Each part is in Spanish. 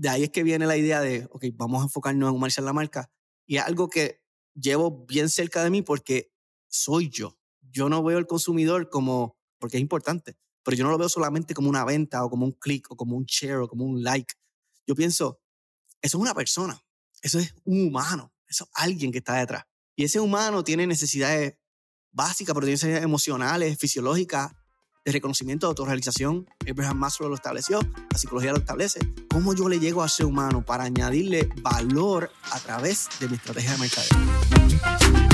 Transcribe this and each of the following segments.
de ahí es que viene la idea de, ok, vamos a enfocarnos en humanizar la marca. Y es algo que llevo bien cerca de mí porque soy yo. Yo no veo al consumidor como, porque es importante, pero yo no lo veo solamente como una venta o como un clic o como un share o como un like. Yo pienso, eso es una persona, eso es un humano, eso es alguien que está detrás. Y ese humano tiene necesidades básicas, pero tiene necesidades emocionales, fisiológicas, de reconocimiento, de autorrealización. Abraham Maslow lo estableció, la psicología lo establece. ¿Cómo yo le llego a ese humano para añadirle valor a través de mi estrategia de mercadeo?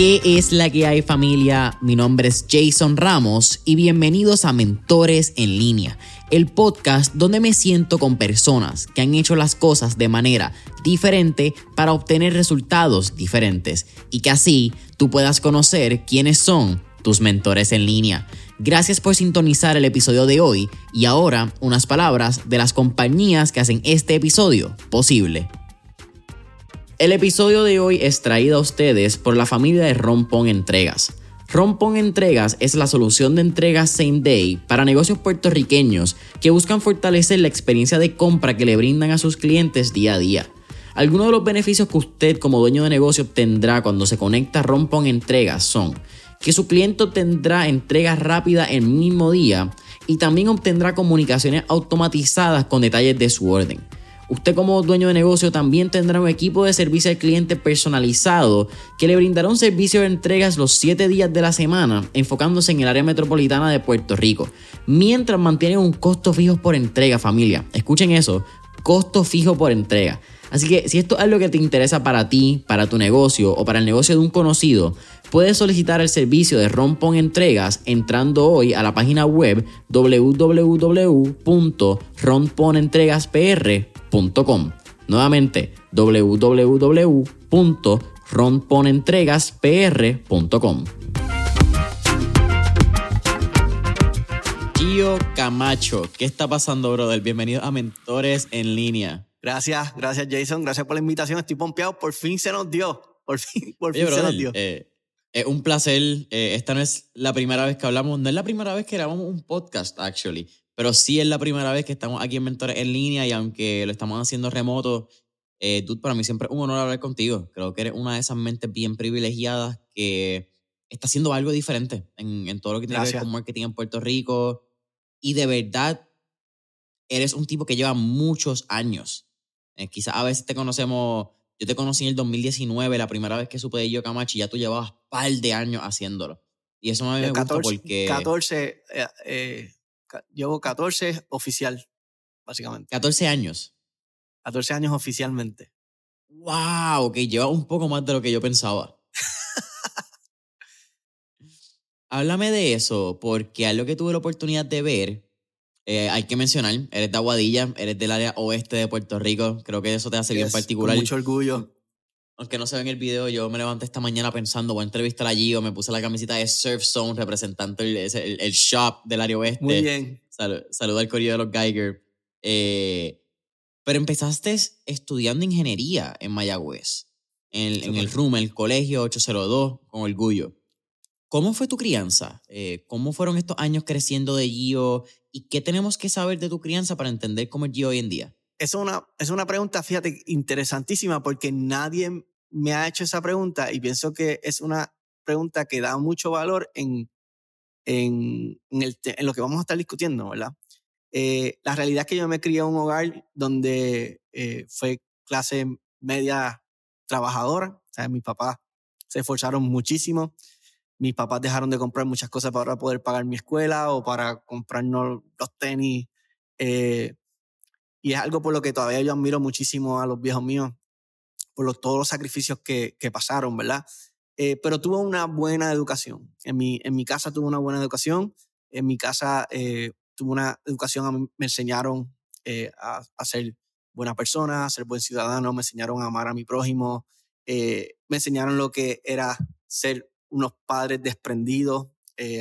¿Qué es la que hay familia? Mi nombre es Jason Ramos y bienvenidos a Mentores en línea, el podcast donde me siento con personas que han hecho las cosas de manera diferente para obtener resultados diferentes y que así tú puedas conocer quiénes son tus mentores en línea. Gracias por sintonizar el episodio de hoy y ahora unas palabras de las compañías que hacen este episodio posible. El episodio de hoy es traído a ustedes por la familia de Rompon Entregas. Rompon Entregas es la solución de entregas same day para negocios puertorriqueños que buscan fortalecer la experiencia de compra que le brindan a sus clientes día a día. Algunos de los beneficios que usted como dueño de negocio obtendrá cuando se conecta a Rompon Entregas son que su cliente tendrá entregas rápidas el mismo día y también obtendrá comunicaciones automatizadas con detalles de su orden. Usted como dueño de negocio también tendrá un equipo de servicio al cliente personalizado que le brindará un servicio de entregas los 7 días de la semana, enfocándose en el área metropolitana de Puerto Rico, mientras mantiene un costo fijo por entrega, familia. Escuchen eso, costo fijo por entrega. Así que si esto es algo que te interesa para ti, para tu negocio o para el negocio de un conocido, puedes solicitar el servicio de Rompon Entregas entrando hoy a la página web www.romponentregaspr.com Nuevamente, www.ronponentregaspr.com. Gio Camacho, ¿qué está pasando, brother? Bienvenido a Mentores en Línea. Gracias, gracias Jason, gracias por la invitación. Estoy pompeado, por fin se nos dio. Por fin, por fin se nos dio. Eh, es un placer. Eh, esta no es la primera vez que hablamos, no es la primera vez que grabamos un podcast, actually. Pero sí es la primera vez que estamos aquí en Mentores en línea y aunque lo estamos haciendo remoto, eh, dude, para mí siempre es un honor hablar contigo. Creo que eres una de esas mentes bien privilegiadas que está haciendo algo diferente en, todo lo que tiene que ver con marketing en Puerto Rico. Y de verdad, eres un tipo que lleva muchos años. Eh, quizás a veces te conocemos, yo te conocí en el 2019, la primera vez que supe de yo Camacho, y ya tú llevabas par de años haciéndolo. Y eso me, gusta porque... 14, eh, llevo 14 oficial, básicamente. 14 años. 14 años oficialmente. ¡Wow! Ok, lleva un poco más de lo que yo pensaba. Háblame de eso, porque algo que tuve la oportunidad de ver, eh, hay que mencionar, eres de Aguadilla, eres del área oeste de Puerto Rico, creo que eso te hace bien particular. mucho orgullo aunque no se ve en el video, yo me levanté esta mañana pensando, voy a entrevistar allí o me puse la camiseta de Surf Zone representando el, el, shop del área oeste. Muy bien. Salud, al corrido de los Geiger. Eh, pero empezaste estudiando ingeniería en Mayagüez, en, en el RUM, el colegio 802, con orgullo. ¿Cómo fue tu crianza? Eh, ¿Cómo fueron estos años creciendo de Gio? ¿Y qué tenemos que saber de tu crianza para entender cómo es Gio hoy en día? Es una, es una pregunta, fíjate, interesantísima porque nadie me ha hecho esa pregunta y pienso que es una pregunta que da mucho valor en, en, lo que vamos a estar discutiendo, ¿verdad? Eh, la realidad es que yo me crié en un hogar donde eh, fue clase media trabajadora, o sea, mis papás se esforzaron muchísimo, mis papás dejaron de comprar muchas cosas para poder pagar mi escuela o para comprarnos los tenis. Eh, y es algo por lo que todavía yo admiro muchísimo a los viejos míos, por todos los sacrificios que, que pasaron, ¿verdad? Eh, pero tuvo una buena educación. En mi, en mi casa tuvo una buena educación. En mi casa eh, tuvo una educación, me enseñaron eh, a, a, ser buena persona, a ser buen ciudadano, me enseñaron a amar a mi prójimo, me enseñaron lo que era ser unos padres desprendidos,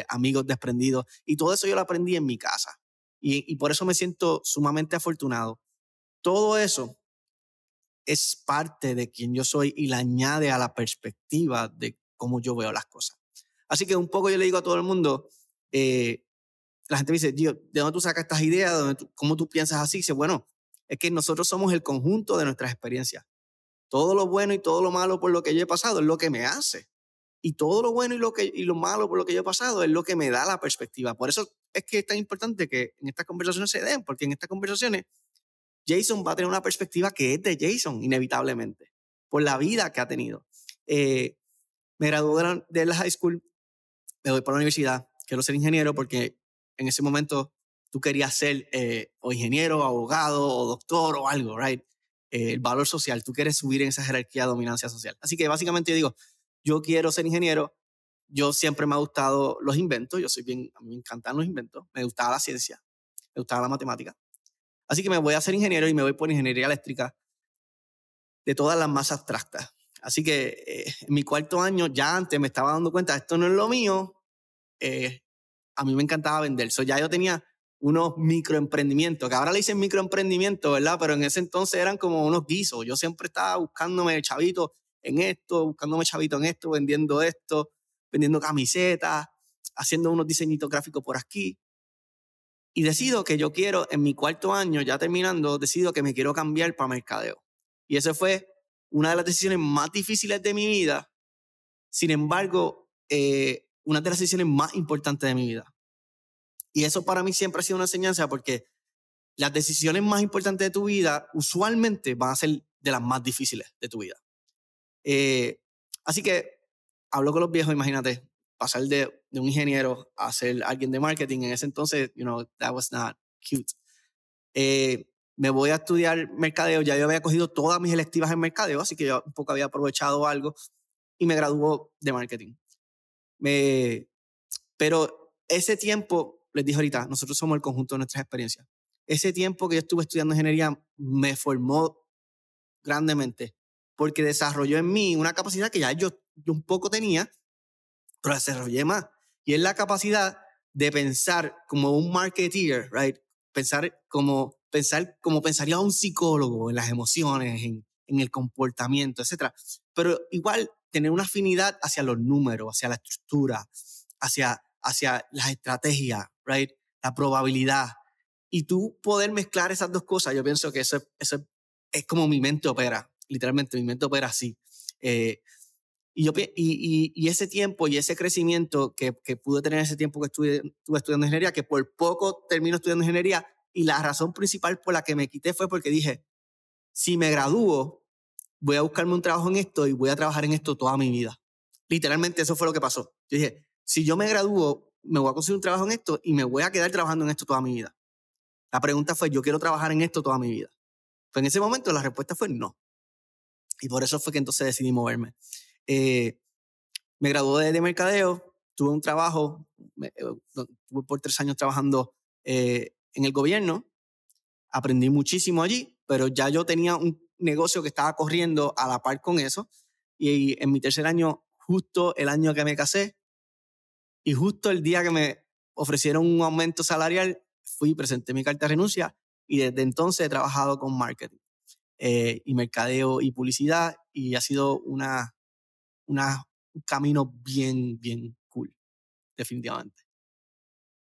amigos desprendidos. Y todo eso yo lo aprendí en mi casa. Y, y por eso me siento sumamente afortunado. Todo eso es parte de quien yo soy y la añade a la perspectiva de cómo yo veo las cosas. Así que un poco yo le digo a todo el mundo, eh, la gente me dice, Dios, ¿de dónde tú sacas estas ideas? ¿Cómo tú piensas así? dice, bueno, es que nosotros somos el conjunto de nuestras experiencias. Todo lo bueno y todo lo malo por lo que yo he pasado es lo que me hace. Y todo lo bueno y lo, que, y lo malo por lo que yo he pasado es lo que me da la perspectiva. Por eso es que es tan importante que en estas conversaciones se den, porque en estas conversaciones Jason va a tener una perspectiva que es de Jason, inevitablemente, por la vida que ha tenido. Eh, me gradué de la, high school, me voy para la universidad, quiero ser ingeniero porque en ese momento tú querías ser eh, o ingeniero, abogado, o doctor, o algo, right? Eh, el valor social, tú quieres subir en esa jerarquía de dominancia social. Así que básicamente yo digo, yo quiero ser ingeniero, yo siempre me ha gustado los inventos, yo soy bien, a mí me encantan los inventos, me gustaba la ciencia, me gustaba la matemática. Así que me voy a ser ingeniero y me voy por ingeniería eléctrica de todas las más abstractas. Así que eh, en mi cuarto año, ya antes me estaba dando cuenta, esto no es lo mío, eh, a mí me encantaba vender. So, ya yo tenía unos microemprendimientos, que ahora le dicen microemprendimiento, ¿verdad? Pero en ese entonces eran como unos guisos. Yo siempre estaba buscándome chavito en esto, buscándome chavito en esto, vendiendo esto, vendiendo camisetas, haciendo unos diseñitos gráficos por aquí. Y decido que yo quiero, en mi cuarto año, ya terminando, decido que me quiero cambiar para mercadeo. Y esa fue una de las decisiones más difíciles de mi vida. Sin embargo, eh, una de las decisiones más importantes de mi vida. Y eso para mí siempre ha sido una enseñanza porque las decisiones más importantes de tu vida usualmente van a ser de las más difíciles de tu vida. Eh, así que hablo con los viejos, imagínate, pasar de, de, un ingeniero a ser alguien de marketing. En ese entonces, you know, that was not cute. Eh, me voy a estudiar mercadeo, ya yo había cogido todas mis electivas en mercadeo, así que yo un poco había aprovechado algo y me graduó de marketing. Me, pero ese tiempo, les dije ahorita, nosotros somos el conjunto de nuestras experiencias. Ese tiempo que yo estuve estudiando ingeniería me formó grandemente porque desarrolló en mí una capacidad que ya yo, yo un poco tenía, pero desarrollé más. Y es la capacidad de pensar como un marketeer, right? Pensar como, pensar como pensaría un psicólogo en las emociones, en, en el comportamiento, etc. Pero igual tener una afinidad hacia los números, hacia la estructura, hacia, hacia las estrategias, right? La probabilidad. Y tú poder mezclar esas dos cosas, yo pienso que eso, eso es como mi mente opera literalmente mi mente opera así. Eh, y, yo, y, ese tiempo y ese crecimiento que, que pude tener ese tiempo que estuve, estuve estudiando ingeniería, que por poco termino estudiando ingeniería, y la razón principal por la que me quité fue porque dije, si me gradúo, voy a buscarme un trabajo en esto y voy a trabajar en esto toda mi vida. Literalmente eso fue lo que pasó. Yo dije, si yo me gradúo, me voy a conseguir un trabajo en esto y me voy a quedar trabajando en esto toda mi vida. La pregunta fue, ¿yo quiero trabajar en esto toda mi vida? Pues en ese momento la respuesta fue no. Y por eso fue que entonces decidí moverme. Eh, me gradué de, mercadeo, tuve un trabajo, eh, tuve por tres años trabajando eh, en el gobierno, aprendí muchísimo allí, pero ya yo tenía un negocio que estaba corriendo a la par con eso. Y en mi tercer año, justo el año que me casé, y justo el día que me ofrecieron un aumento salarial, fui, presenté mi carta de renuncia y desde entonces he trabajado con marketing. Eh, y mercadeo y publicidad y ha sido una, una, un camino bien, bien cool, definitivamente.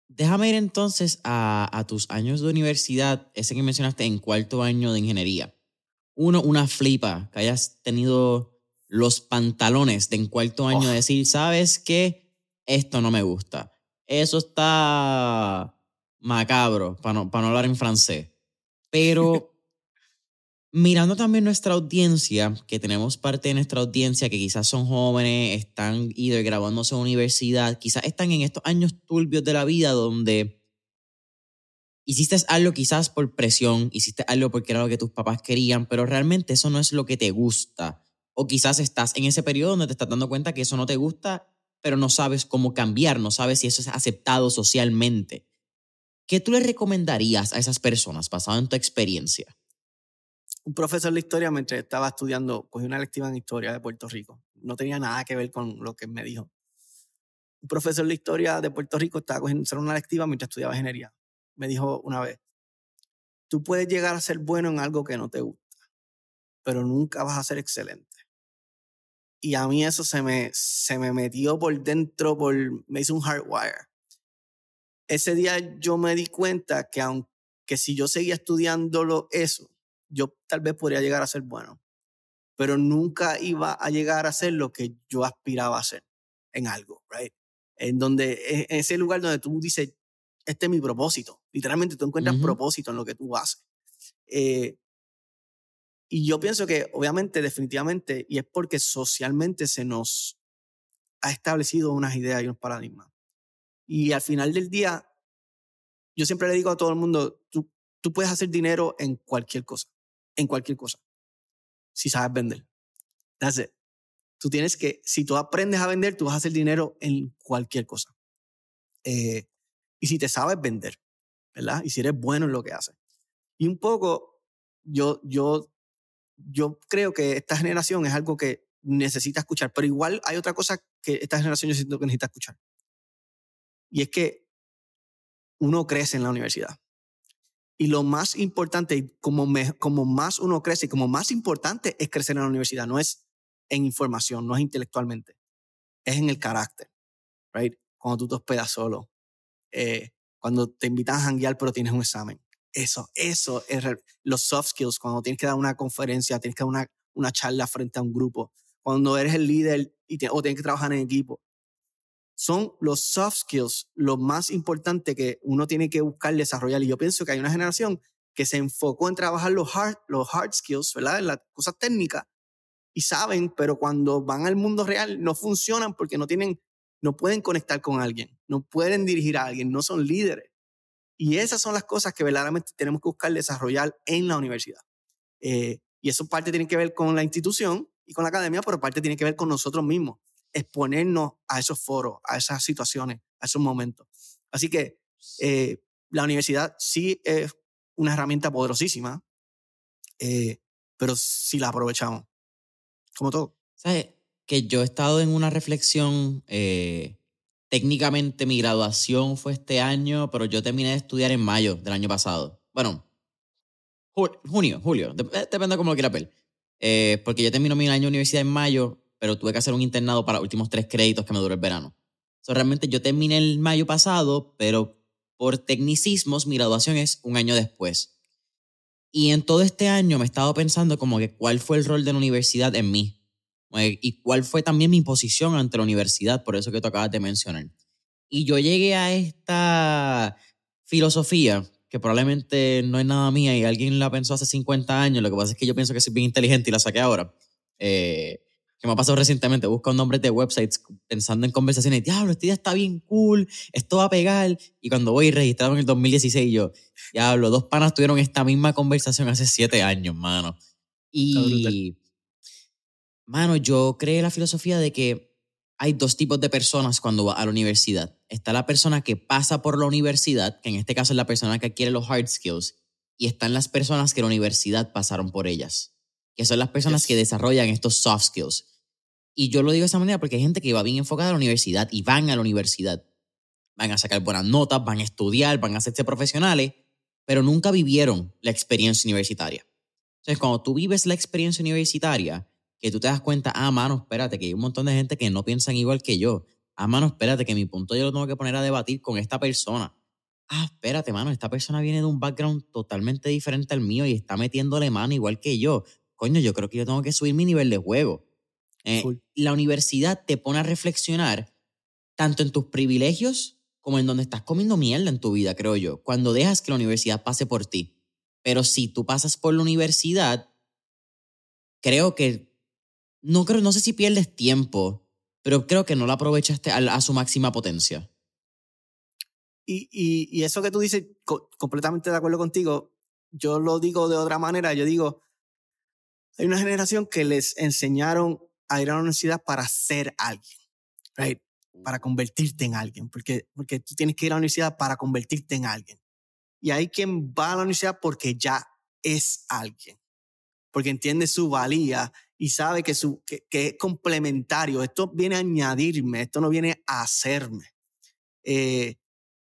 Déjame ir entonces a, a, tus años de universidad, ese que mencionaste en cuarto año de ingeniería. Uno, una flipa, que hayas tenido los pantalones de en cuarto año de decir, ¿sabes qué? Esto no me gusta. Eso está macabro, para no, para no hablar en francés. Pero Mirando también nuestra audiencia, que tenemos parte de nuestra audiencia que quizás son jóvenes, están ido graduándose en universidad, quizás están en estos años turbios de la vida donde hiciste algo quizás por presión, hiciste algo porque era lo que tus papás querían, pero realmente eso no es lo que te gusta. O quizás estás en ese periodo donde te estás dando cuenta que eso no te gusta, pero no sabes cómo cambiar, no sabes si eso es aceptado socialmente. ¿Qué tú le recomendarías a esas personas basado en tu experiencia? Un profesor de historia, mientras estaba estudiando, cogí una lectiva en historia de Puerto Rico. No tenía nada que ver con lo que me dijo. Un profesor de historia de Puerto Rico estaba cogiendo una lectiva mientras estudiaba ingeniería. Me dijo una vez, tú puedes llegar a ser bueno en algo que no te gusta, pero nunca vas a ser excelente. Y a mí eso se me, se me metió por dentro, por, me hizo un hardwire. ese día yo me di cuenta que aunque si yo seguía estudiándolo eso, yo tal vez podría llegar a ser bueno, pero nunca iba a llegar a ser lo que yo aspiraba a ser en algo, right? En donde, e, en ese lugar donde tú dices, este es mi propósito. Literalmente tú encuentras propósito en lo que tú haces. Eh, y yo pienso que, obviamente, definitivamente, y es porque socialmente se nos ha establecido unas ideas y unos paradigmas. Y al final del día, yo siempre le digo a todo el mundo, tú, tú puedes hacer dinero en cualquier cosa, en cualquier cosa, si sabes vender. That's. Tú tienes que, si tú aprendes a vender, tú vas a hacer dinero en cualquier cosa. Eh, y si te sabes vender, ¿verdad? Y si eres bueno en lo que haces. Y un poco, yo, yo, yo creo que esta generación es algo que necesita escuchar, pero igual hay otra cosa que esta generación yo siento que necesita escuchar. Y es que uno crece en la universidad. Y lo más importante, como, como más uno crece y como más importante es crecer en la universidad, no es en información, no es intelectualmente, es en el carácter, right? Cuando tú te hospedas solo, eh, cuando te invitan a janguear pero tienes un examen. Eso, eso es los soft skills, cuando tienes que dar una conferencia, tienes que dar una, una charla frente a un grupo, cuando eres el líder y o tienes que trabajar en equipo. Son los soft skills lo más importante que uno tiene que buscar desarrollar. Y yo pienso que hay una generación que se enfocó en trabajar los hard, los hard skills, ¿verdad? Las cosas técnicas, y saben, pero cuando van al mundo real no funcionan porque no tienen, no pueden conectar con alguien, no pueden dirigir a alguien, no son líderes. Y esas son las cosas que verdaderamente tenemos que buscar desarrollar en la universidad. Eh, y eso parte tiene que ver con la institución y con la academia, pero parte tiene que ver con nosotros mismos, exponernos a esos foros, a esas situaciones, a esos momentos. Así que eh, la universidad sí es una herramienta poderosísima, eh, pero si la aprovechamos, como todo. ¿Sabes? Que yo he estado en una reflexión, eh, técnicamente mi graduación fue este año, pero yo terminé de estudiar en mayo del año pasado. Bueno, junio, julio, eh, depende de cómo lo quiera ver. Eh, porque yo termino mi año de universidad en mayo, pero tuve que hacer un internado para los últimos tres créditos que me duró el verano. So, realmente yo terminé el mayo pasado, pero por tecnicismos mi graduación es un año después. Y en todo este año me he estado pensando como que cuál fue el rol de la universidad en mí. Y cuál fue también mi posición ante la universidad, por eso que tú acabas de mencionar. Y yo llegué a esta filosofía que probablemente no es nada mía y alguien la pensó hace 50 años, lo que pasa es que yo pienso que soy bien inteligente y la saqué ahora. Eh, que me ha pasado recientemente, busco nombres de websites pensando en conversaciones, diablo, esta idea está bien cool, esto va a pegar. Y cuando voy registrado en el 2016, yo, diablo, dos panas tuvieron esta misma conversación hace siete años, mano. Y, mano, yo creé la filosofía de que hay dos tipos de personas cuando va a la universidad. Está la persona que pasa por la universidad, que en este caso es la persona que adquiere los hard skills, y están las personas que la universidad pasaron por ellas, que son las personas que desarrollan estos soft skills. Y yo lo digo de esa manera porque hay gente que va bien enfocada a la universidad y van a la universidad. Van a sacar buenas notas, van a estudiar, van a hacerse profesionales, pero nunca vivieron la experiencia universitaria. Entonces, cuando tú vives la experiencia universitaria, que tú te das cuenta, ah, mano, espérate, que hay un montón de gente que no piensan igual que yo. Ah, mano, espérate, que mi punto yo lo tengo que poner a debatir con esta persona. Ah, espérate, mano, esta persona viene de un background totalmente diferente al mío y está metiéndole mano igual que yo. Coño, yo creo que yo tengo que subir mi nivel de juego. Eh, la universidad te pone a reflexionar tanto en tus privilegios como en donde estás comiendo mierda en tu vida, creo yo, cuando dejas que la universidad pase por ti. Pero si tú pasas por la universidad, creo que no creo, no sé si pierdes tiempo, pero creo que no la aprovechaste a, su máxima potencia. Y, y, eso que tú dices, completamente de acuerdo contigo, yo lo digo de otra manera, yo digo, hay una generación que les enseñaron a ir a la universidad para ser alguien, right? para convertirte en alguien, porque, porque tú tienes que ir a la universidad para convertirte en alguien. Y hay quien va a la universidad porque ya es alguien, porque entiende su valía y sabe que, su, que, es complementario. Esto viene a añadirme, esto no viene a hacerme. Eh,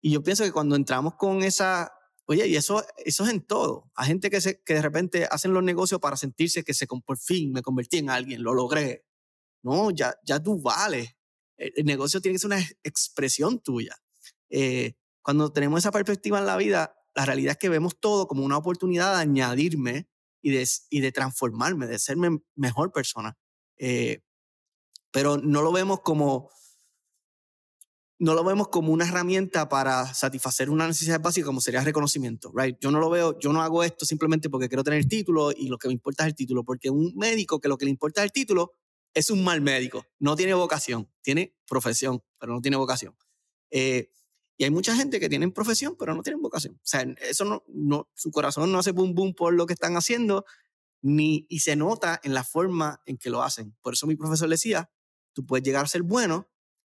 y yo pienso que cuando entramos con esa, oye, y eso, eso es en todo. Hay gente que, se, que de repente hacen los negocios para sentirse que se, por fin me convertí en alguien, lo logré. No, ya, ya tú vales. El, negocio tiene que ser una expresión tuya. Eh, cuando tenemos esa perspectiva en la vida, la realidad es que vemos todo como una oportunidad de añadirme y de, transformarme, de ser mejor persona. Eh, pero no lo vemos como no lo vemos como una herramienta para satisfacer una necesidad básica como sería reconocimiento, right? Yo no lo veo, yo no hago esto simplemente porque quiero tener el título y lo que me importa es el título, porque un médico que lo que le importa es el título es un mal médico, no tiene vocación, tiene profesión, pero no tiene vocación. Eh, y hay mucha gente que tiene profesión, pero no tienen vocación. O sea, eso no, no, su corazón no hace boom boom por lo que están haciendo, ni, y se nota en la forma en que lo hacen. Por eso mi profesor decía, tú puedes llegar a ser bueno,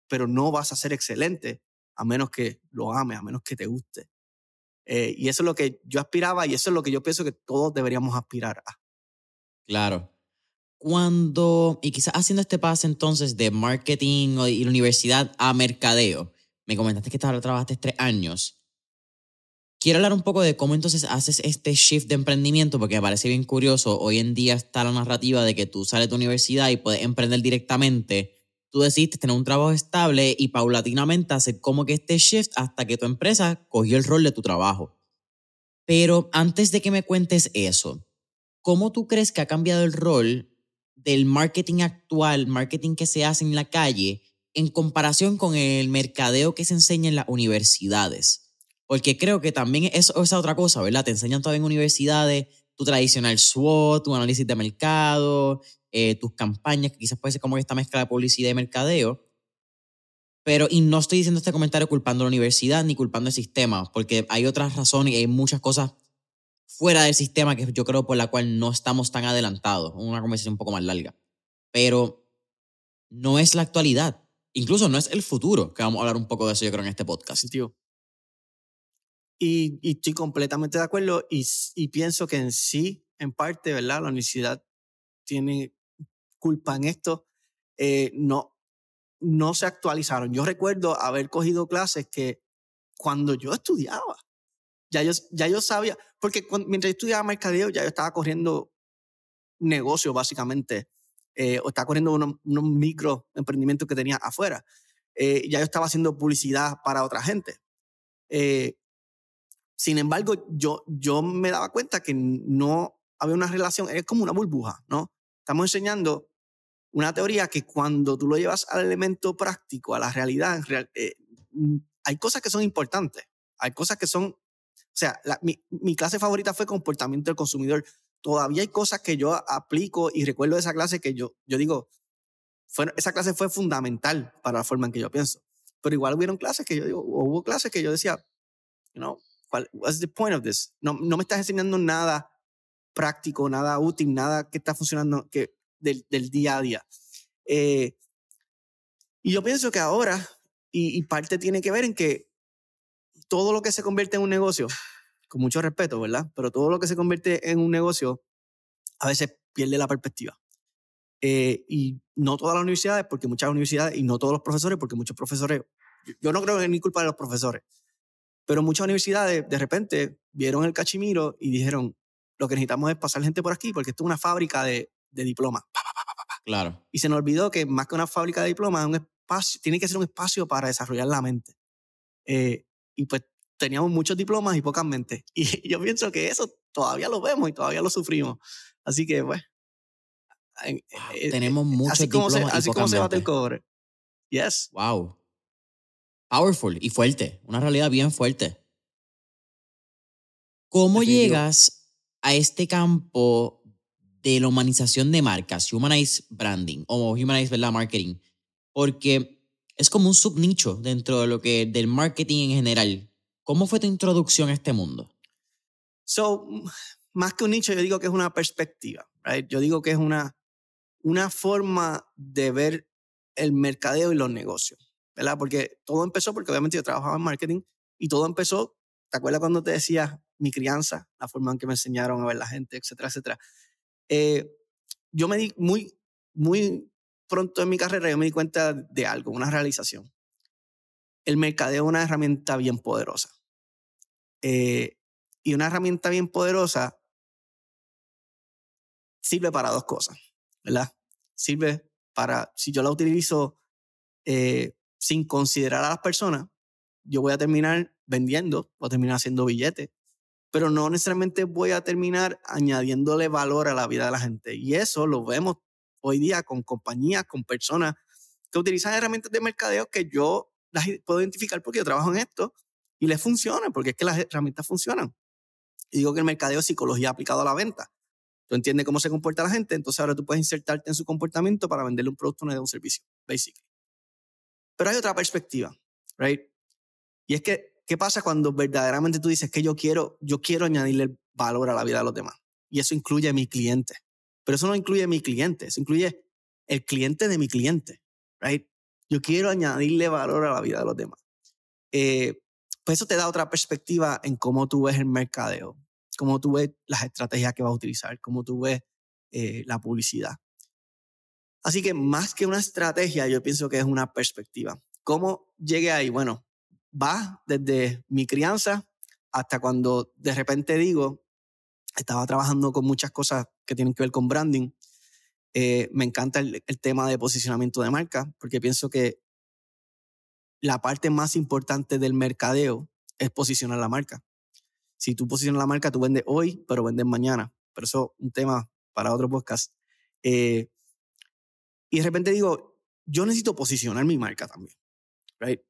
pero no vas a ser excelente a menos que lo ames, a menos que te guste. Eh, y eso es lo que yo aspiraba y eso es lo que yo pienso que todos deberíamos aspirar a. Claro. Cuando, y quizás haciendo este paso entonces de marketing y la universidad a mercadeo, me comentaste que trabajaste tres años. Quiero hablar un poco de cómo entonces haces este shift de emprendimiento, porque me parece bien curioso. Hoy en día está la narrativa de que tú sales de tu universidad y puedes emprender directamente. Tú decidiste tener un trabajo estable y paulatinamente hacer como que este shift hasta que tu empresa cogió el rol de tu trabajo. Pero antes de que me cuentes eso, ¿cómo tú crees que ha cambiado el rol del marketing actual, marketing que se hace en la calle, en comparación con el mercadeo que se enseña en las universidades. Porque creo que también es otra cosa, ¿verdad? Te enseñan todavía en universidades tu tradicional SWOT, tu análisis de mercado, eh, tus campañas, que quizás puede ser como esta mezcla de publicidad y mercadeo. Pero, y no estoy diciendo este comentario culpando a la universidad ni culpando el sistema, porque hay otras razones y hay muchas cosas fuera del sistema que yo creo por la cual no estamos tan adelantados. Una conversación un poco más larga. Pero no es la actualidad. Incluso no es el futuro, que vamos a hablar un poco de eso yo creo en este podcast. tío. Y, y, estoy completamente de acuerdo y, y, pienso que en sí, en parte, ¿verdad? La universidad tiene culpa en esto. Eh, no, no se actualizaron. Yo recuerdo haber cogido clases que cuando yo estudiaba, ya yo, ya yo sabía, porque mientras yo estudiaba mercadeo, ya yo estaba corriendo negocio básicamente eh, o estaba corriendo unos, micro emprendimientos que tenía afuera. Eh, ya yo estaba haciendo publicidad para otra gente. Eh, sin embargo, yo, yo me daba cuenta que no había una relación, es como una burbuja, ¿no? Estamos enseñando una teoría que cuando tú lo llevas al elemento práctico, a la realidad, mm, hay cosas que son importantes, hay cosas que son, o sea, mi, mi, clase favorita fue comportamiento del consumidor todavía hay cosas que yo aplico y recuerdo de esa clase que yo, digo, esa clase fue fundamental para la forma en que yo pienso. Pero igual hubieron clases que yo digo, hubo clases que yo decía, you know, what's the point of this? No, me estás enseñando nada práctico, nada útil, nada que está funcionando que, del, del día a día. Eh, y yo pienso que ahora, y, y parte tiene que ver en que todo lo que se convierte en un negocio, con mucho respeto, ¿verdad? Pero todo lo que se convierte en un negocio a veces pierde la perspectiva. Eh, y no todas las universidades, porque muchas universidades, y no todos los profesores, porque muchos profesores, yo no creo que es ni culpa de los profesores, pero muchas universidades de repente vieron el cachimiro y dijeron, lo que necesitamos es pasar gente por aquí, porque esto es una fábrica de, de diplomas. claro. Y se nos olvidó que más que una fábrica de diplomas, un espacio, tiene que ser un espacio para desarrollar la mente. Eh, y pues teníamos muchos diplomas y pocas mentes. Y yo pienso que eso todavía lo vemos y todavía lo sufrimos. Así que, pues. Eh, tenemos muchos diplomas. Se, así como se bate el cobre. Yes. Wow. Powerful y fuerte. Una realidad bien fuerte. ¿Cómo llegas a este campo de la humanización de marcas, humanize branding o humanize ¿verdad? marketing? Porque es como un subnicho dentro de lo que del marketing en general. ¿Cómo fue tu introducción a este mundo? So, más que un nicho, yo digo que es una perspectiva? Yo digo que es una, una forma de ver el mercadeo y los negocios, ¿verdad? Porque todo empezó porque obviamente yo trabajaba en marketing y todo empezó, ¿te acuerdas cuando te decía mi crianza, la forma en que me enseñaron a ver la gente, etcétera, etcétera? Eh, yo me di muy, muy pronto en mi carrera, yo me di cuenta de algo, una realización. El mercadeo es una herramienta bien poderosa. Eh, y una herramienta bien poderosa sirve para dos cosas, ¿verdad? Sirve para, si yo la utilizo eh, sin considerar a las personas, yo voy a terminar vendiendo, voy a terminar haciendo billetes, pero no necesariamente voy a terminar añadiéndole valor a la vida de la gente. Y eso lo vemos hoy día con compañías, con personas que utilizan herramientas de mercadeo que yo las puedo identificar porque yo trabajo en esto y les funciona, porque es que las herramientas funcionan. Y digo que el mercadeo es psicología aplicado a la venta. Tú entiendes cómo se comporta la gente, entonces ahora tú puedes insertarte en su comportamiento para venderle un producto o un servicio, basically. Pero hay otra perspectiva, right? Y es que, ¿qué pasa cuando verdaderamente tú dices que yo quiero, yo quiero añadirle valor a la vida de los demás? Y eso incluye a mi cliente. Pero eso no incluye a mi cliente, eso incluye el cliente de mi cliente, right? Yo quiero añadirle valor a la vida de los demás. Eh, pues eso te da otra perspectiva en cómo tú ves el mercadeo, cómo tú ves las estrategias que vas a utilizar, cómo tú ves eh, la publicidad. Así que más que una estrategia, yo pienso que es una perspectiva. ¿Cómo llegué ahí? Bueno, va desde mi crianza hasta cuando de repente digo, estaba trabajando con muchas cosas que tienen que ver con branding. Eh, me encanta el, tema de posicionamiento de marca, porque pienso que la parte más importante del mercadeo es posicionar la marca. Si tú posicionas la marca, tú vendes hoy, pero vendes mañana. Pero eso es un tema para otro podcast. Eh, y de repente digo, yo necesito posicionar mi marca también. Right?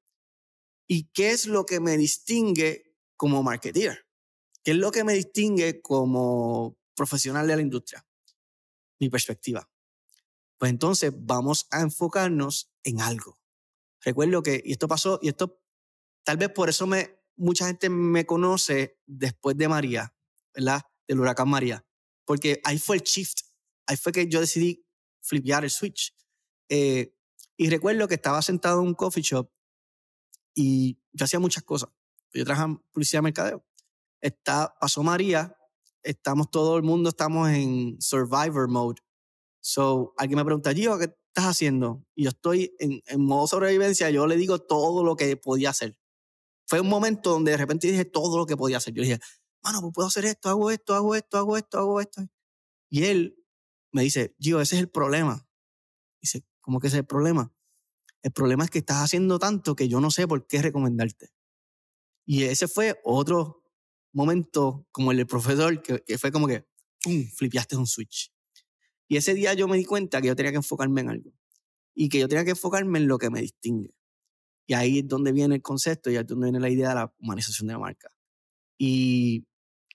¿Y qué es lo que me distingue como marketeer? ¿Qué es lo que me distingue como profesional de la industria? Mi perspectiva. Pues entonces vamos a enfocarnos en algo. Recuerdo que, y esto pasó, y esto tal vez por eso me, mucha gente me conoce después de María, ¿verdad? Del huracán María. Porque ahí fue el shift. Ahí fue que yo decidí flipear el switch. Eh, y recuerdo que estaba sentado en un coffee shop y yo hacía muchas cosas. Yo trabajaba en publicidad de mercadeo. Está, pasó María, estamos todo el mundo, estamos en survivor mode. So, alguien me pregunta, Gio, ¿qué estás haciendo? Y yo estoy en, en modo sobrevivencia, yo le digo todo lo que podía hacer. Fue un momento donde de repente dije todo lo que podía hacer. Yo dije, mano, pues puedo hacer esto, hago esto, hago esto, hago esto, hago esto. Y él me dice, Gio, ese es el problema. Dice, ¿cómo que ese es el problema? El problema es que estás haciendo tanto que yo no sé por qué recomendarte. Y ese fue otro momento como el del profesor, que, fue como que, ¡pum!, flipeaste un switch. Y ese día yo me di cuenta que yo tenía que enfocarme en algo. Y que yo tenía que enfocarme en lo que me distingue. Y ahí es donde viene el concepto y ahí es donde viene la idea de la humanización de la marca. Y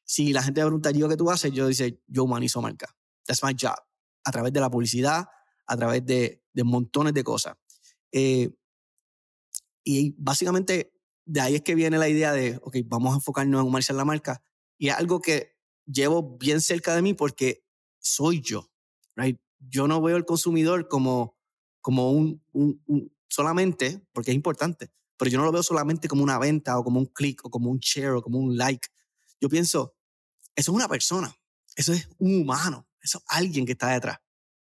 si la gente me pregunta, yo qué tú haces, yo dice, yo humanizo marca. That's my job. A través de la publicidad, a través de, de montones de cosas. Eh, y básicamente de ahí es que viene la idea de, ok, vamos a enfocarnos en humanizar la marca. Y es algo que llevo bien cerca de mí porque soy yo, right? Yo no veo al consumidor como, como un, un, solamente, porque es importante, pero yo no lo veo solamente como una venta o como un clic o como un share o como un like. Yo pienso, eso es una persona, eso es un humano, eso es alguien que está detrás,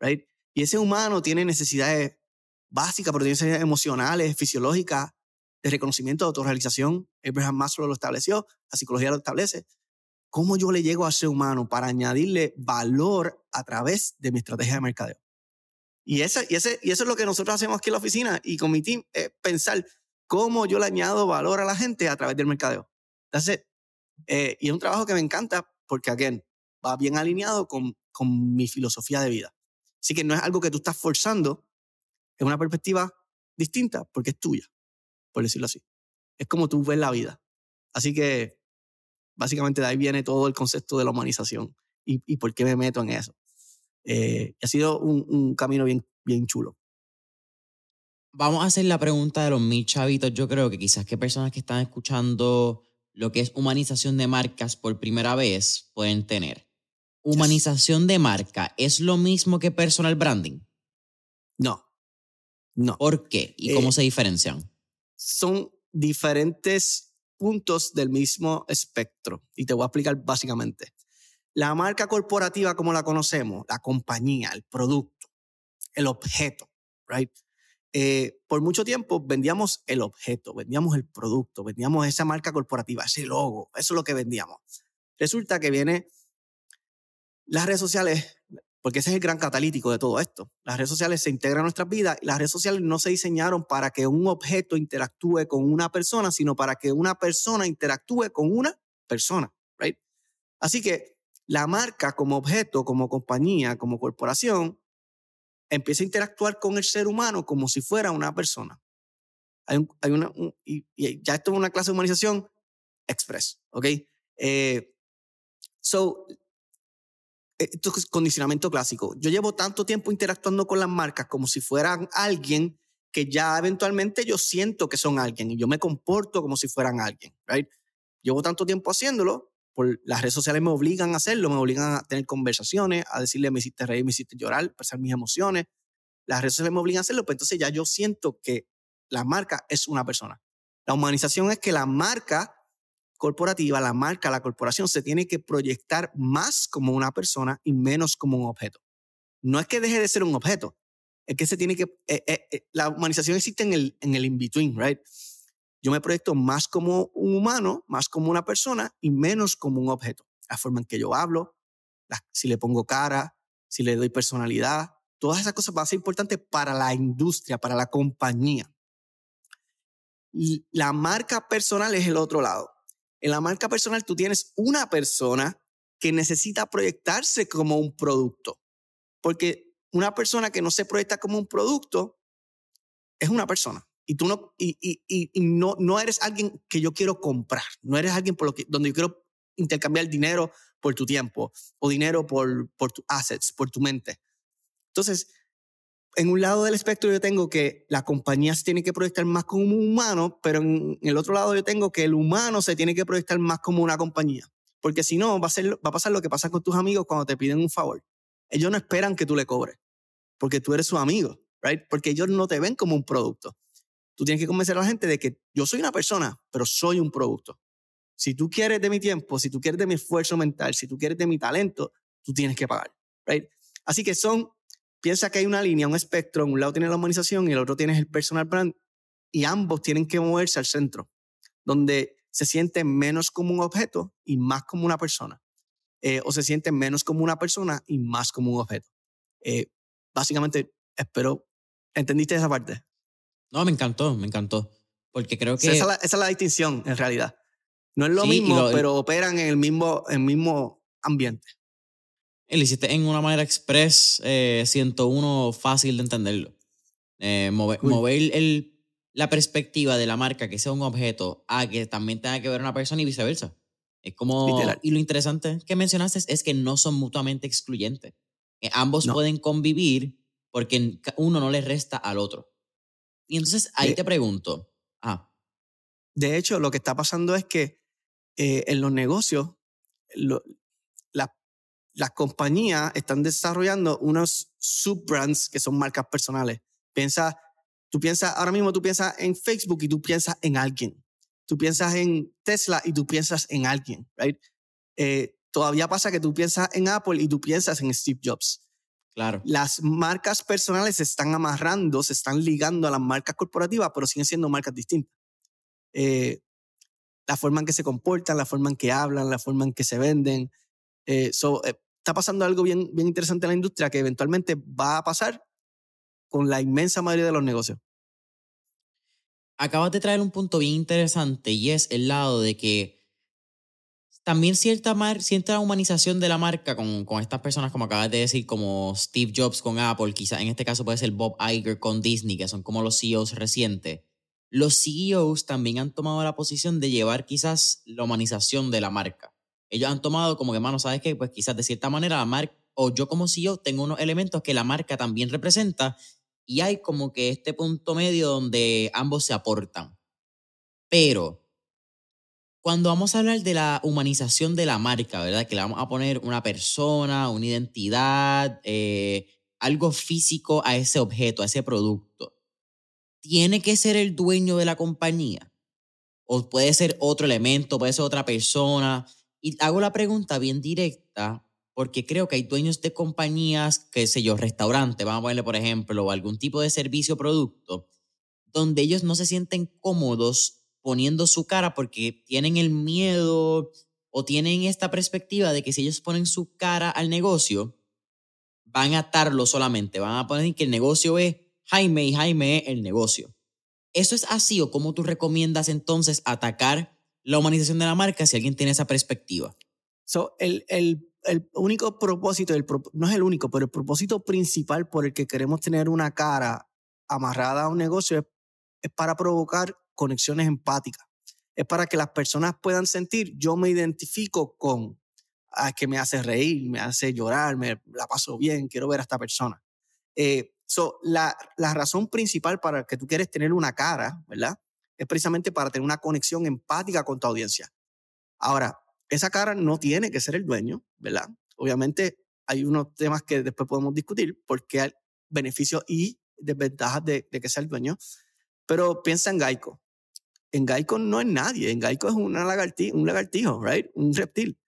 right? Y ese humano tiene necesidades básicas, pero tiene emocionales, fisiológicas, de reconocimiento, de autorrealización. Abraham Maslow lo estableció, la psicología lo establece. ¿Cómo yo le llego a ser humano para añadirle valor a través de mi estrategia de mercadeo? Y, ese, y, ese, y eso es lo que nosotros hacemos aquí en la oficina y con mi team, es pensar cómo yo le añado valor a la gente a través del mercadeo. Entonces, eh, y es un trabajo que me encanta porque, again, va bien alineado con, con mi filosofía de vida. Así que no es algo que tú estás forzando, es una perspectiva distinta porque es tuya, por decirlo así. Es como tú ves la vida. Así que básicamente de ahí viene todo el concepto de la humanización y, y por qué me meto en eso. Eh, ha sido un, un, camino bien, bien chulo. Vamos a hacer la pregunta de los mil chavitos. Yo creo que quizás que personas que están escuchando lo que es humanización de marcas por primera vez pueden tener. ¿Humanización de marca es lo mismo que personal branding? No. No. ¿Por qué? ¿Y cómo Eh, se diferencian? Son diferentes puntos del mismo espectro. Y te voy a explicar básicamente. La marca corporativa como la conocemos, la compañía, el producto, el objeto, right? Eh, por mucho tiempo vendíamos el objeto, vendíamos el producto, vendíamos esa marca corporativa, ese logo, eso es lo que vendíamos. Resulta que viene las redes sociales, porque ese es el gran catalítico de todo esto. Las redes sociales se integran a nuestras vidas y las redes sociales no se diseñaron para que un objeto interactúe con una persona, sino para que una persona interactúe con una persona, right? Así que la marca como objeto, como compañía, como corporación, empieza a interactuar con el ser humano como si fuera una persona. Hay, una, y, ya esto es una clase de humanización express, ¿ok? Eh, so, esto es condicionamiento clásico. Yo llevo tanto tiempo interactuando con las marcas como si fueran alguien que ya eventualmente yo siento que son alguien y yo me comporto como si fueran alguien, right? Llevo tanto tiempo haciéndolo, por las redes sociales me obligan a hacerlo, me obligan a tener conversaciones, a decirle me hiciste reír, me hiciste llorar, expresar mis emociones. Las redes sociales me obligan a hacerlo, pues entonces ya yo siento que la marca es una persona. La humanización es que la marca corporativa, la marca, la corporación se tiene que proyectar más como una persona y menos como un objeto. No es que deje de ser un objeto, es que se tiene que, eh, eh, eh, la humanización existe en el, en el in-between, right? Yo me proyecto más como un humano, más como una persona y menos como un objeto. La forma en que yo hablo, si le pongo cara, si le doy personalidad, todas esas cosas van a ser importantes para la industria, para la compañía. La marca personal es el otro lado. En la marca personal tú tienes una persona que necesita proyectarse como un producto. Porque una persona que no se proyecta como un producto es una persona. Y tú no, y, no, no eres alguien que yo quiero comprar. No eres alguien por lo que, donde yo quiero intercambiar dinero por tu tiempo o dinero por, por tus assets, por tu mente. Entonces, en un lado del espectro yo tengo que la compañía se tiene que proyectar más como un humano, pero en el otro lado yo tengo que el humano se tiene que proyectar más como una compañía. Porque si no, va a, va a pasar lo que pasa con tus amigos cuando te piden un favor. Ellos no esperan que tú le cobres, porque tú eres su amigo, right? Porque ellos no te ven como un producto. Tú tienes que convencer a la gente de que yo soy una persona, pero soy un producto. Si tú quieres de mi tiempo, si tú quieres de mi esfuerzo mental, si tú quieres de mi talento, tú tienes que pagar, right? Así que son piensa que hay una línea, un espectro, un lado tiene la humanización y el otro tiene el personal brand, y ambos tienen que moverse al centro, donde se sienten menos como un objeto y más como una persona, eh, o se sienten menos como una persona y más como un objeto. Eh, básicamente, espero, ¿entendiste esa parte? No, me encantó, me encantó, porque creo que... esa, es la, distinción, en realidad. No es lo mismo, pero operan en el mismo, el mismo ambiente. Lo hiciste en una manera express, eh, 101, fácil de entenderlo. Eh, mover, el, la perspectiva de la marca que sea un objeto a que también tenga que ver una persona y viceversa. Es como. Y lo interesante que mencionaste es que no son mutuamente excluyentes. ambos pueden convivir porque uno no le resta al otro. Y entonces ahí te pregunto. Ah. De hecho, lo que está pasando es que eh, en los negocios, lo, las compañías están desarrollando unos subbrands que son marcas personales. Piensa, tú piensas, ahora mismo tú piensas en Facebook y tú piensas en alguien. Tú piensas en Tesla y tú piensas en alguien, right? Eh, todavía pasa que tú piensas en Apple y tú piensas en Steve Jobs. Claro. Las marcas personales se están amarrando, se están ligando a las marcas corporativas, pero siguen siendo marcas distintas. Eh, la forma en que se comportan, la forma en que hablan, la forma en que se venden. Eh, está pasando algo bien, bien interesante en la industria que eventualmente va a pasar con la inmensa mayoría de los negocios. Acabas de traer un punto bien interesante y es el lado de que también cierta, cierta humanización de la marca con, con estas personas, como acabas de decir, como Steve Jobs con Apple, quizás en este caso puede ser Bob Iger con Disney, que son como los CEOs recientes. Los CEOs también han tomado la posición de llevar quizás la humanización de la marca ellos han tomado como que, mano, ¿sabes qué? Pues quizás de cierta manera la marca, o yo como CEO tengo unos elementos que la marca también representa y hay como que este punto medio donde ambos se aportan. Pero cuando vamos a hablar de la humanización de la marca, ¿verdad? Que le vamos a poner una persona, una identidad, eh, algo físico a ese objeto, a ese producto. ¿Tiene que ser el dueño de la compañía? O puede ser otro elemento, puede ser otra persona. Y hago la pregunta bien directa porque creo que hay dueños de compañías, qué sé yo, restaurante, vamos a ponerle por ejemplo, algún tipo de servicio o producto, donde ellos no se sienten cómodos poniendo su cara porque tienen el miedo o tienen esta perspectiva de que si ellos ponen su cara al negocio, van a atarlo solamente, van a poner que el negocio es Jaime y Jaime es el negocio. ¿Eso es así o cómo tú recomiendas entonces atacar la humanización de la marca si alguien tiene esa perspectiva? So, el, único propósito, no es el único, pero el propósito principal por el que queremos tener una cara amarrada a un negocio es, para provocar conexiones empáticas. Es para que las personas puedan sentir, yo me identifico con, a que me hace reír, me hace llorar, me la paso bien, quiero ver a esta persona. Eh, so, la razón principal para que tú quieres tener una cara, ¿verdad? Es precisamente para tener una conexión empática con tu audiencia. Ahora, esa cara no tiene que ser el dueño, ¿verdad? Obviamente hay unos temas que después podemos discutir porque hay beneficios y desventajas de, de que sea el dueño, pero piensa en Geico. En Geico no es nadie, en Geico es una lagartija, un lagartijo, right? Un reptil.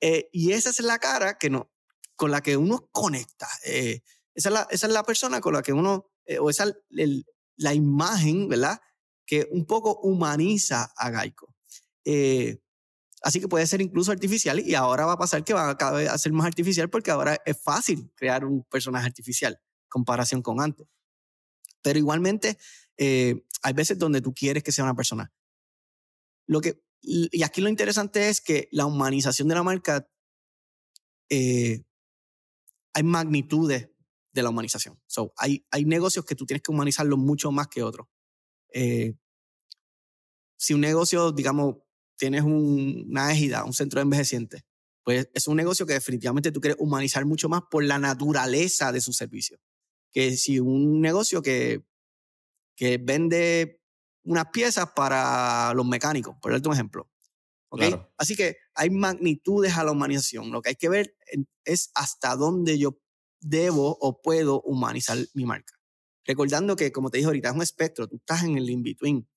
Eh, y esa es la cara que no, con la que uno conecta. Eh, esa, es la, persona con la que uno, eh, o esa es la imagen, ¿verdad? Que un poco humaniza a Geico. así que puede ser incluso artificial y ahora va a pasar que va a cada ser más artificial porque ahora es fácil crear un personaje artificial comparación con antes. Pero igualmente, hay veces donde tú quieres que sea una persona. Lo que y aquí lo interesante es que la humanización de la marca, eh, hay magnitudes de la humanización. So, hay, hay negocios que tú tienes que humanizarlos mucho más que otros. Eh, si un negocio, digamos, tienes un, una égida, un centro de envejecientes, pues es un negocio que definitivamente tú quieres humanizar mucho más por la naturaleza de su servicio. Que si un negocio que, que vende unas piezas para los mecánicos, por darte un ejemplo. ¿okay? Así que hay magnitudes a la humanización. Lo que hay que ver es hasta dónde yo debo o puedo humanizar mi marca. Recordando que, como te dije ahorita, es un espectro, tú estás en el in-between.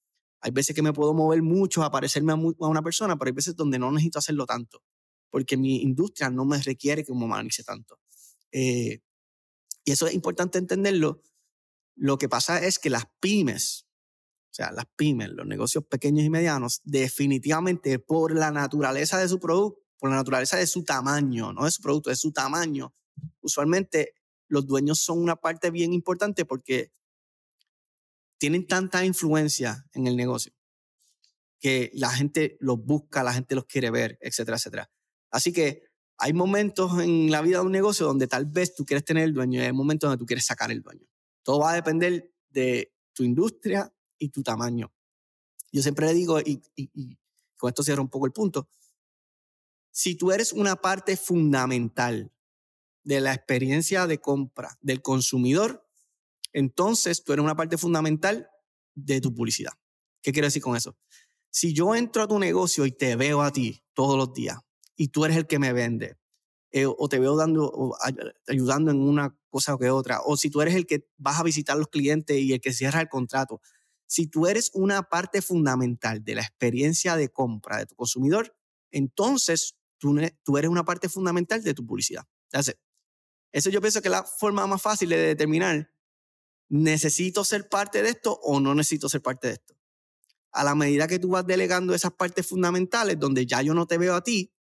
Hay veces que me puedo mover mucho a parecerme a, una persona, pero hay veces donde no necesito hacerlo tanto, porque mi industria no me requiere que me humanice tanto. Eh, y eso es importante entenderlo. Lo que pasa es que las pymes, o sea, las pymes, los negocios pequeños y medianos, definitivamente por la naturaleza de su producto, por la naturaleza de su tamaño, no de su producto, de su tamaño, usualmente los dueños son una parte bien importante porque tienen tanta influencia en el negocio que la gente los busca, la gente los quiere ver, etcétera, etcétera. Así que hay momentos en la vida de un negocio donde tal vez tú quieres tener el dueño y hay momentos donde tú quieres sacar el dueño. Todo va a depender de tu industria, y tu tamaño. Yo siempre le digo, y, con esto cierro un poco el punto, si tú eres una parte fundamental de la experiencia de compra del consumidor, entonces tú eres una parte fundamental de tu publicidad. ¿Qué quiero decir con eso? Si yo entro a tu negocio y te veo a ti todos los días y tú eres el que me vende, eh, o te veo dando, ayudando en una cosa o que otra, o si tú eres el que vas a visitar a los clientes y el que cierra el contrato, si tú eres una parte fundamental de la experiencia de compra de tu consumidor, entonces tú, eres una parte fundamental de tu publicidad. Eso yo pienso que es la forma más fácil de determinar, ¿necesito ser parte de esto o no necesito ser parte de esto? A la medida que tú vas delegando esas partes fundamentales, donde ya yo no te veo a ti,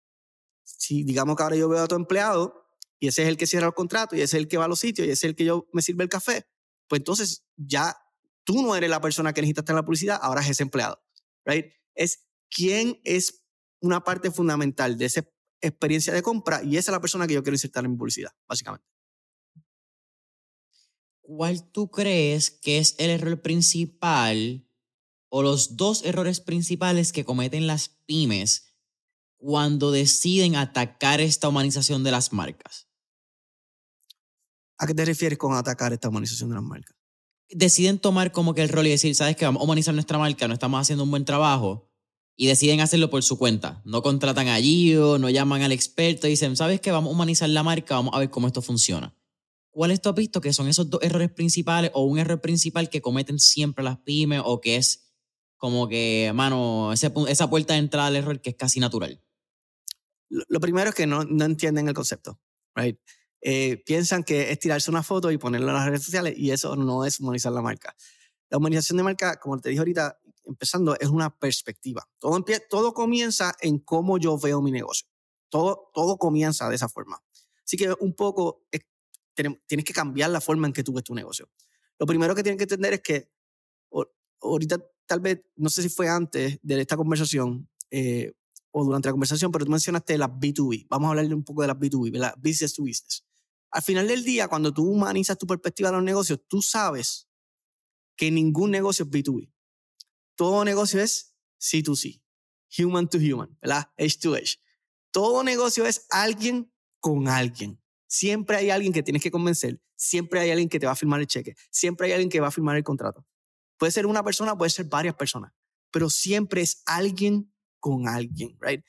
si digamos que ahora yo veo a tu empleado y ese es el que cierra el contrato y ese es el que va a los sitios y ese es el que yo me sirve el café, pues entonces ya tú no eres la persona que necesita estar en la publicidad, ahora es ese empleado, right? Es quién es una parte fundamental de esa experiencia de compra y esa es la persona que yo quiero insertar en mi publicidad, básicamente. ¿Cuál tú crees que es el error principal o los dos errores principales que cometen las pymes cuando deciden atacar esta humanización de las marcas? ¿A qué te refieres con atacar esta humanización de las marcas? deciden tomar como que el rol y decir, ¿sabes qué? Vamos a humanizar nuestra marca, no estamos haciendo un buen trabajo. Y deciden hacerlo por su cuenta. No contratan allí o no llaman al experto y dicen, ¿sabes qué? Vamos a humanizar la marca, vamos a ver cómo esto funciona. ¿Cuáles tú has visto que son esos dos errores principales o un error principal que cometen siempre las pymes o que es como que, mano, esa puerta de entrada al error que es casi natural? Lo, primero es que no, no entienden el concepto, right? Eh, piensan que es tirarse una foto y ponerla en las redes sociales y eso no es humanizar la marca. La humanización de marca, como te dije ahorita, empezando, es una perspectiva. Todo, todo comienza en cómo yo veo mi negocio. Todo, todo comienza de esa forma. Así que un poco tienes que cambiar la forma en que tú ves tu negocio. Lo primero que tienes que entender es que ahorita tal vez, no sé si fue antes de esta conversación eh, o durante la conversación, pero tú mencionaste las B2B. Vamos a hablarle un poco de las B2B, las business to business. Al final del día, cuando tú humanizas tu perspectiva de los negocios, tú sabes que ningún negocio es B2B. Todo negocio es C2C, human to human, ¿verdad? H to H. Todo negocio es alguien con alguien. Siempre hay alguien que tienes que convencer, siempre hay alguien que te va a firmar el cheque, siempre hay alguien que va a firmar el contrato. Puede ser una persona, puede ser varias personas, pero siempre es alguien con alguien, right?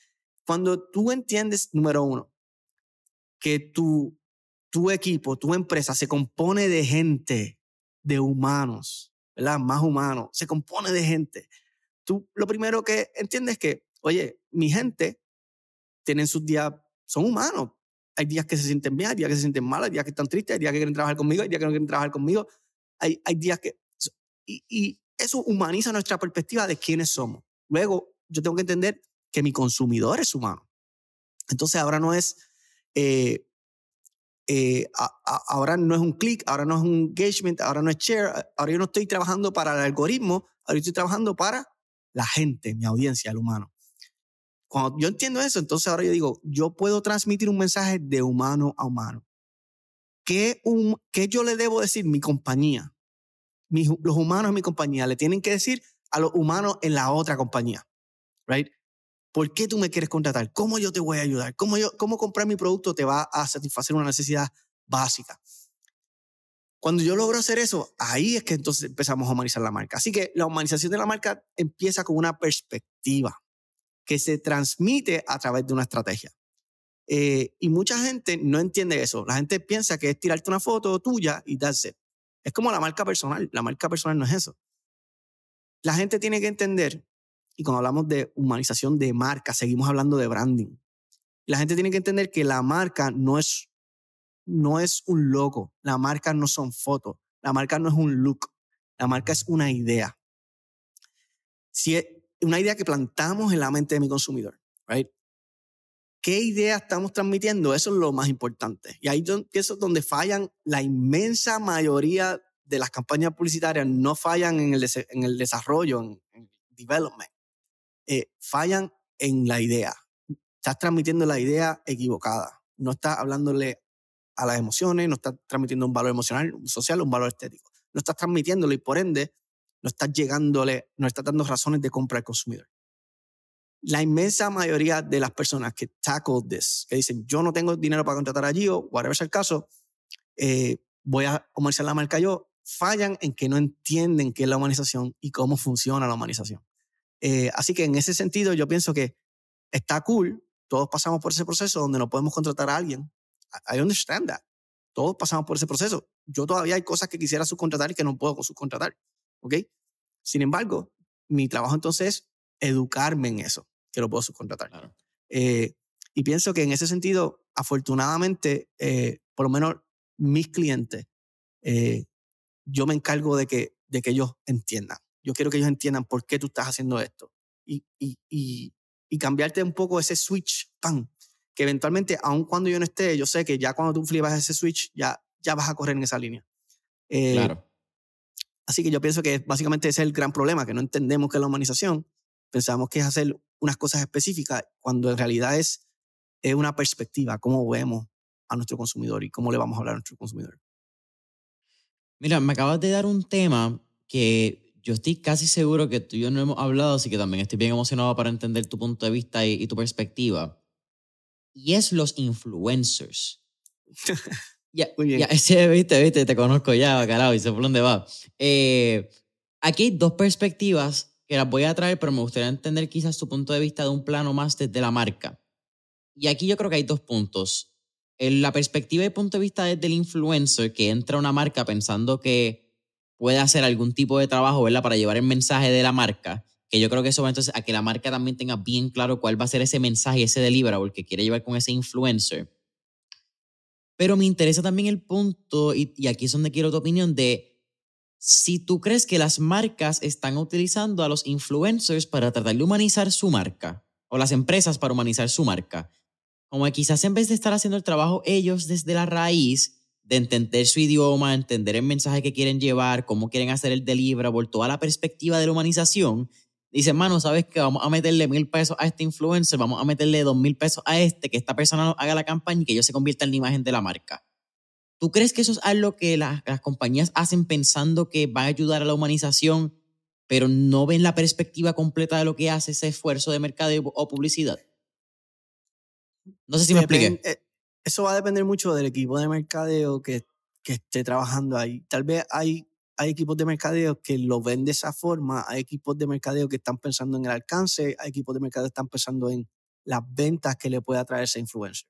Cuando tú entiendes, número uno, que tu, tu equipo, tu empresa se compone de gente, de humanos, ¿verdad? Más humanos, se compone de gente. Tú lo primero que entiendes es que, oye, mi gente tienen sus días, son humanos. Hay días que se sienten bien, hay días que se sienten mal, hay días que están tristes, hay días que quieren trabajar conmigo, hay días que no quieren trabajar conmigo. Hay, hay días que... Y, y eso humaniza nuestra perspectiva de quiénes somos. Luego, yo tengo que entender que mi consumidor es humano. Entonces, ahora no es... Eh, eh, ahora no es un click, ahora no es un engagement, ahora no es share, ahora yo no estoy trabajando para el algoritmo, ahora estoy trabajando para la gente, mi audiencia, el humano. Cuando yo entiendo eso, entonces ahora yo digo, yo puedo transmitir un mensaje de humano a humano. ¿Qué, qué yo le debo decir mi compañía? los humanos en mi compañía le tienen que decir a los humanos en la otra compañía. Right? ¿Por qué tú me quieres contratar? ¿Cómo yo te voy a ayudar? ¿Cómo, yo, cómo comprar mi producto te va a satisfacer una necesidad básica? Cuando yo logro hacer eso, ahí es que entonces empezamos a humanizar la marca. Así que la humanización de la marca empieza con una perspectiva que se transmite a través de una estrategia. Eh, y mucha gente no entiende eso. La gente piensa que es tirarte una foto tuya y darse. Es como la marca personal. La marca personal no es eso. La gente tiene que entender, y cuando hablamos de humanización de marca, seguimos hablando de branding. La gente tiene que entender que la marca no es, no es un logo, la marca no son fotos, la marca no es un look, la marca es una idea. Si es una idea que plantamos en la mente de mi consumidor, right? ¿Qué idea estamos transmitiendo? Eso es lo más importante. Y ahí eso es donde fallan la inmensa mayoría de las campañas publicitarias, no fallan en el, en el desarrollo, en, el development. Eh, fallan en la idea. Estás transmitiendo la idea equivocada. No estás hablándole a las emociones, no estás transmitiendo un valor emocional, social, un valor estético. No estás transmitiéndolo y por ende no estás llegándole, no estás dando razones de compra al consumidor la inmensa mayoría de las personas que tackle this, que dicen, yo no tengo dinero para contratar a Gio, whatever sea el caso, eh, voy a comerciar la marca yo, fallan en que no entienden qué es la humanización y cómo funciona la humanización. Eh, así que en ese sentido yo pienso que está cool, todos pasamos por ese proceso donde no podemos contratar a alguien. I understand that. Todos pasamos por ese proceso. Yo todavía hay cosas que quisiera subcontratar y que no puedo subcontratar. ¿Ok? Sin embargo, mi trabajo entonces es educarme en eso, que lo puedo subcontratar. Eh, y pienso que en ese sentido, afortunadamente, eh, por lo menos mis clientes, eh, yo me encargo de que, de que ellos entiendan. Yo quiero que ellos entiendan por qué tú estás haciendo esto. Y, y, y, y cambiarte un poco ese switch, ¡pam! que eventualmente, aun cuando yo no esté, yo sé que ya cuando tú flipas ese switch, ya, ya vas a correr en esa línea. claro. Así que yo pienso que básicamente ese es el gran problema, que no entendemos qué es la humanización pensamos que es hacer unas cosas específicas cuando en realidad es, es una perspectiva, cómo vemos a nuestro consumidor y cómo le vamos a hablar a nuestro consumidor. Mira, me acabas de dar un tema que yo estoy casi seguro que tú y yo no hemos hablado, así que también estoy bien emocionado para entender tu punto de vista y, tu perspectiva. Y es los influencers. ya, Muy bien. Ya, viste, viste, te conozco ya, bacalao, y sé por dónde va. Eh, aquí hay dos perspectivas que las voy a traer, pero me gustaría entender quizás tu punto de vista de un plano más desde la marca. Y aquí yo creo que hay dos puntos. En la perspectiva y punto de vista desde el influencer, que entra a una marca pensando que puede hacer algún tipo de trabajo, ¿verdad? Para llevar el mensaje de la marca, que yo creo que eso va entonces a que la marca también tenga bien claro cuál va a ser ese mensaje, ese deliverable que quiere llevar con ese influencer. Pero me interesa también el punto, y, y aquí es donde quiero tu opinión, de si tú crees que las marcas están utilizando a los influencers para tratar de humanizar su marca, o las empresas para humanizar su marca, como que quizás en vez de estar haciendo el trabajo ellos desde la raíz, de entender su idioma, entender el mensaje que quieren llevar, cómo quieren hacer el deliverable, toda la perspectiva de la humanización, dice, mano, ¿sabes qué? Vamos a meterle mil pesos a este influencer, vamos a meterle dos mil pesos a este, que esta persona haga la campaña y que yo se convierta en la imagen de la marca. ¿Tú crees que eso es algo que las, las compañías hacen pensando que va a ayudar a la humanización, pero no ven la perspectiva completa de lo que hace ese esfuerzo de mercadeo o publicidad? No sé si me expliqué. Eh, eso va a depender mucho del equipo de mercadeo que, que esté trabajando ahí. Tal vez hay, hay equipos de mercadeo que lo ven de esa forma, hay equipos de mercadeo que están pensando en el alcance, hay equipos de mercadeo que están pensando en las ventas que le puede atraer ese influencer.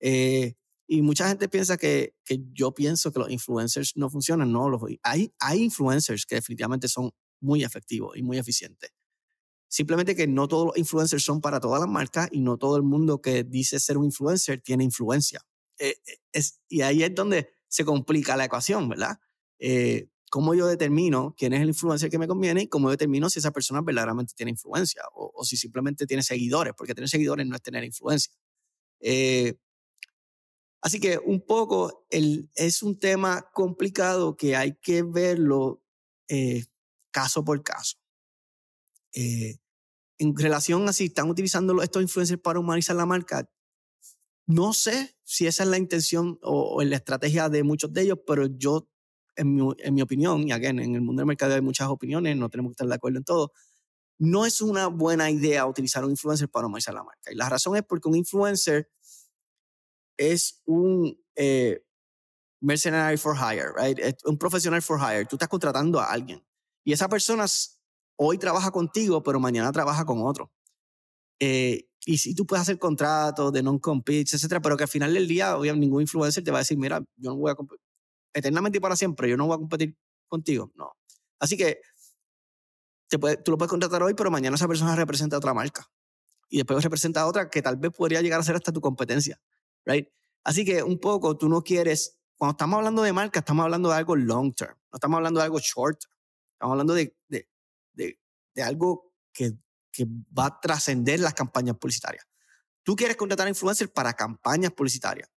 Eh, y mucha gente piensa que, que, yo pienso que los influencers no funcionan. No, los, hay, hay influencers que definitivamente son muy efectivos y muy eficientes. Simplemente que no todos los influencers son para todas las marcas y no todo el mundo que dice ser un influencer tiene influencia. Eh, eh, es, y ahí es donde se complica la ecuación, ¿verdad? Eh, ¿Cómo yo determino quién es el influencer que me conviene y cómo yo determino si esa persona verdaderamente tiene influencia o, si simplemente tiene seguidores? Porque tener seguidores no es tener influencia. Así que un poco el, es un tema complicado que hay que verlo caso por caso. En relación a si están utilizando estos influencers para humanizar la marca, no sé si esa es la intención o, o la estrategia de muchos de ellos, pero yo, en mi, en mi opinión, y again, en el mundo del mercado hay muchas opiniones, no tenemos que estar de acuerdo en todo, no es una buena idea utilizar un influencer para humanizar la marca. Y la razón es porque un influencer es un eh, mercenary for hire, right? Es un profesional for hire. Tú estás contratando a alguien y esa persona hoy trabaja contigo, pero mañana trabaja con otro. Eh, y si tú puedes hacer contratos de non-competes, etcétera, pero que al final del día, obviamente, ningún influencer te va a decir, mira, yo no voy a competir eternamente y para siempre, yo no voy a competir contigo. No. Así que tú lo puedes contratar hoy, pero mañana esa persona representa a otra marca. Y después representa a otra que tal vez podría llegar a ser hasta tu competencia. Right? Así que un poco tú no quieres, cuando estamos hablando de marca, estamos hablando de algo long term, no estamos hablando de algo short term. Estamos hablando de, de, de, algo que, que va a trascender las campañas publicitarias. Tú quieres contratar a influencers para campañas publicitarias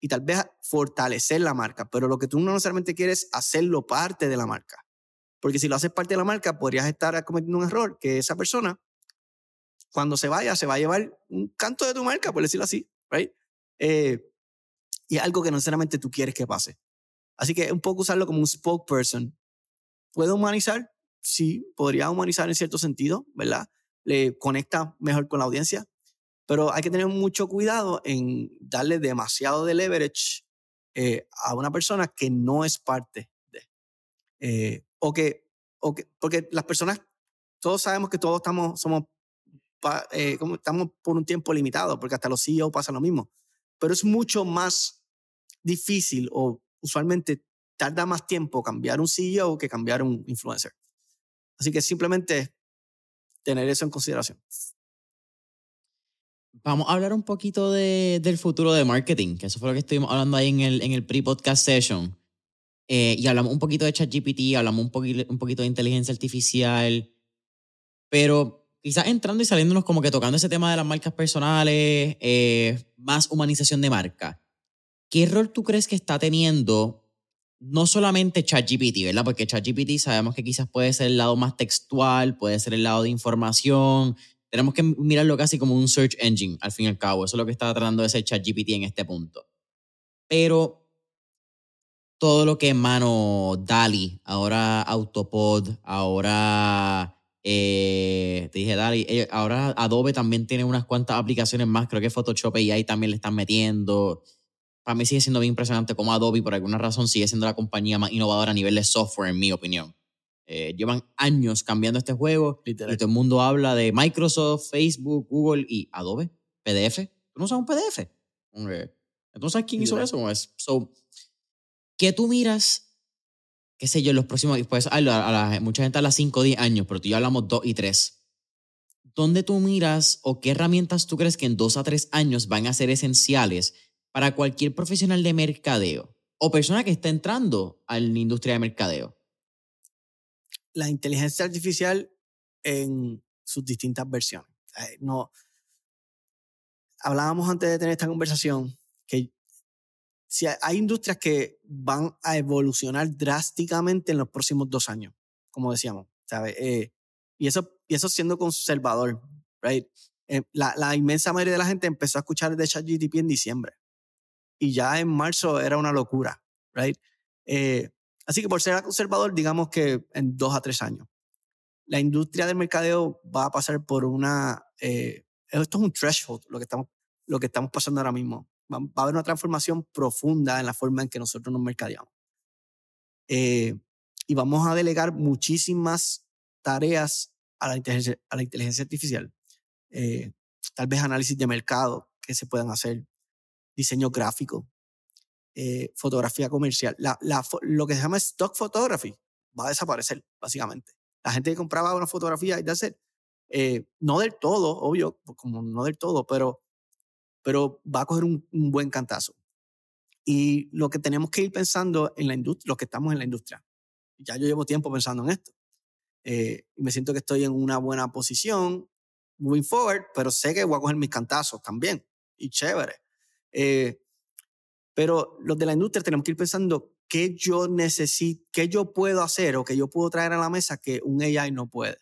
y tal vez fortalecer la marca, pero lo que tú no necesariamente quieres es hacerlo parte de la marca. Porque si lo haces parte de la marca, podrías estar cometiendo un error que esa persona, cuando se vaya, se va a llevar un canto de tu marca, por decirlo así, right? Eh, y algo que no necesariamente tú quieres que pase. Así que un poco usarlo como un spokesperson. ¿Puede humanizar? Sí, podría humanizar en cierto sentido, ¿verdad? Le conecta mejor con la audiencia, pero hay que tener mucho cuidado en darle demasiado de leverage eh, a una persona que no es parte de. Eh, o, que, o que, porque las personas, todos sabemos que todos estamos, somos, eh, estamos por un tiempo limitado, porque hasta los CEO pasan lo mismo pero es mucho más difícil o usualmente tarda más tiempo cambiar un CEO que cambiar un influencer. Así que simplemente tener eso en consideración. Vamos a hablar un poquito de, del futuro de marketing, que eso fue lo que estuvimos hablando ahí en el, en el pre-podcast session. Eh, y hablamos un poquito de ChatGPT, hablamos un poquito, un poquito de inteligencia artificial, pero quizás entrando y saliéndonos como que tocando ese tema de las marcas personales, eh, más humanización de marca. ¿Qué rol tú crees que está teniendo no solamente ChatGPT, ¿verdad? Porque ChatGPT sabemos que quizás puede ser el lado más textual, puede ser el lado de información. Tenemos que mirarlo casi como un search engine, al fin y al cabo. Eso es lo que está tratando de ser ChatGPT en este punto. Pero todo lo que mano DALI, ahora Autopod, ahora eh, te dije, Dali, eh, ahora Adobe también tiene unas cuantas aplicaciones más, creo que Photoshop y ahí también le están metiendo. Para mí sigue siendo bien impresionante cómo Adobe, por alguna razón, sigue siendo la compañía más innovadora a nivel de software, en mi opinión. Eh, llevan años cambiando este juego Literal. y todo el mundo habla de Microsoft, Facebook, Google y Adobe, PDF. ¿Tú no usas un PDF? Entonces, ¿sabes quién Literal. hizo eso? So, ¿Qué tú miras qué sé yo, en los próximos, pues a, la, a la, mucha gente habla 5 o 10 años, pero tú y yo hablamos 2 y 3. ¿Dónde tú miras o qué herramientas tú crees que en 2 a 3 años van a ser esenciales para cualquier profesional de mercadeo o persona que está entrando a la industria de mercadeo? La inteligencia artificial en sus distintas versiones. No, hablábamos antes de tener esta conversación que si hay, industrias que van a evolucionar drásticamente en los próximos dos años, como decíamos, ¿sabes? Eh, y, eso, y eso siendo conservador, right? Eh, la, la, inmensa mayoría de la gente empezó a escuchar de ChatGPT en diciembre. Y ya en marzo era una locura, right? Eh, así que por ser conservador, digamos que en dos a tres años. La industria del mercadeo va a pasar por una... esto es un threshold, lo que estamos, lo que estamos pasando ahora mismo va, a haber una transformación profunda en la forma en que nosotros nos mercadeamos. Eh, y vamos a delegar muchísimas tareas a la inteligencia, a la inteligencia artificial. Eh, tal vez análisis de mercado que se puedan hacer, diseño gráfico, eh, fotografía comercial. La, la, lo que se llama stock photography va a desaparecer, básicamente. La gente que compraba una fotografía y de hacer, no del todo, obvio, como no del todo, pero pero va a coger un, buen cantazo. Y lo que tenemos que ir pensando en la industria, los que estamos en la industria, ya yo llevo tiempo pensando en esto, eh, y me siento que estoy en una buena posición, moving forward, pero sé que voy a coger mis cantazos también, y chévere. Eh, pero los de la industria tenemos que ir pensando qué yo necesito, qué yo puedo hacer o qué yo puedo traer a la mesa que un AI no puede,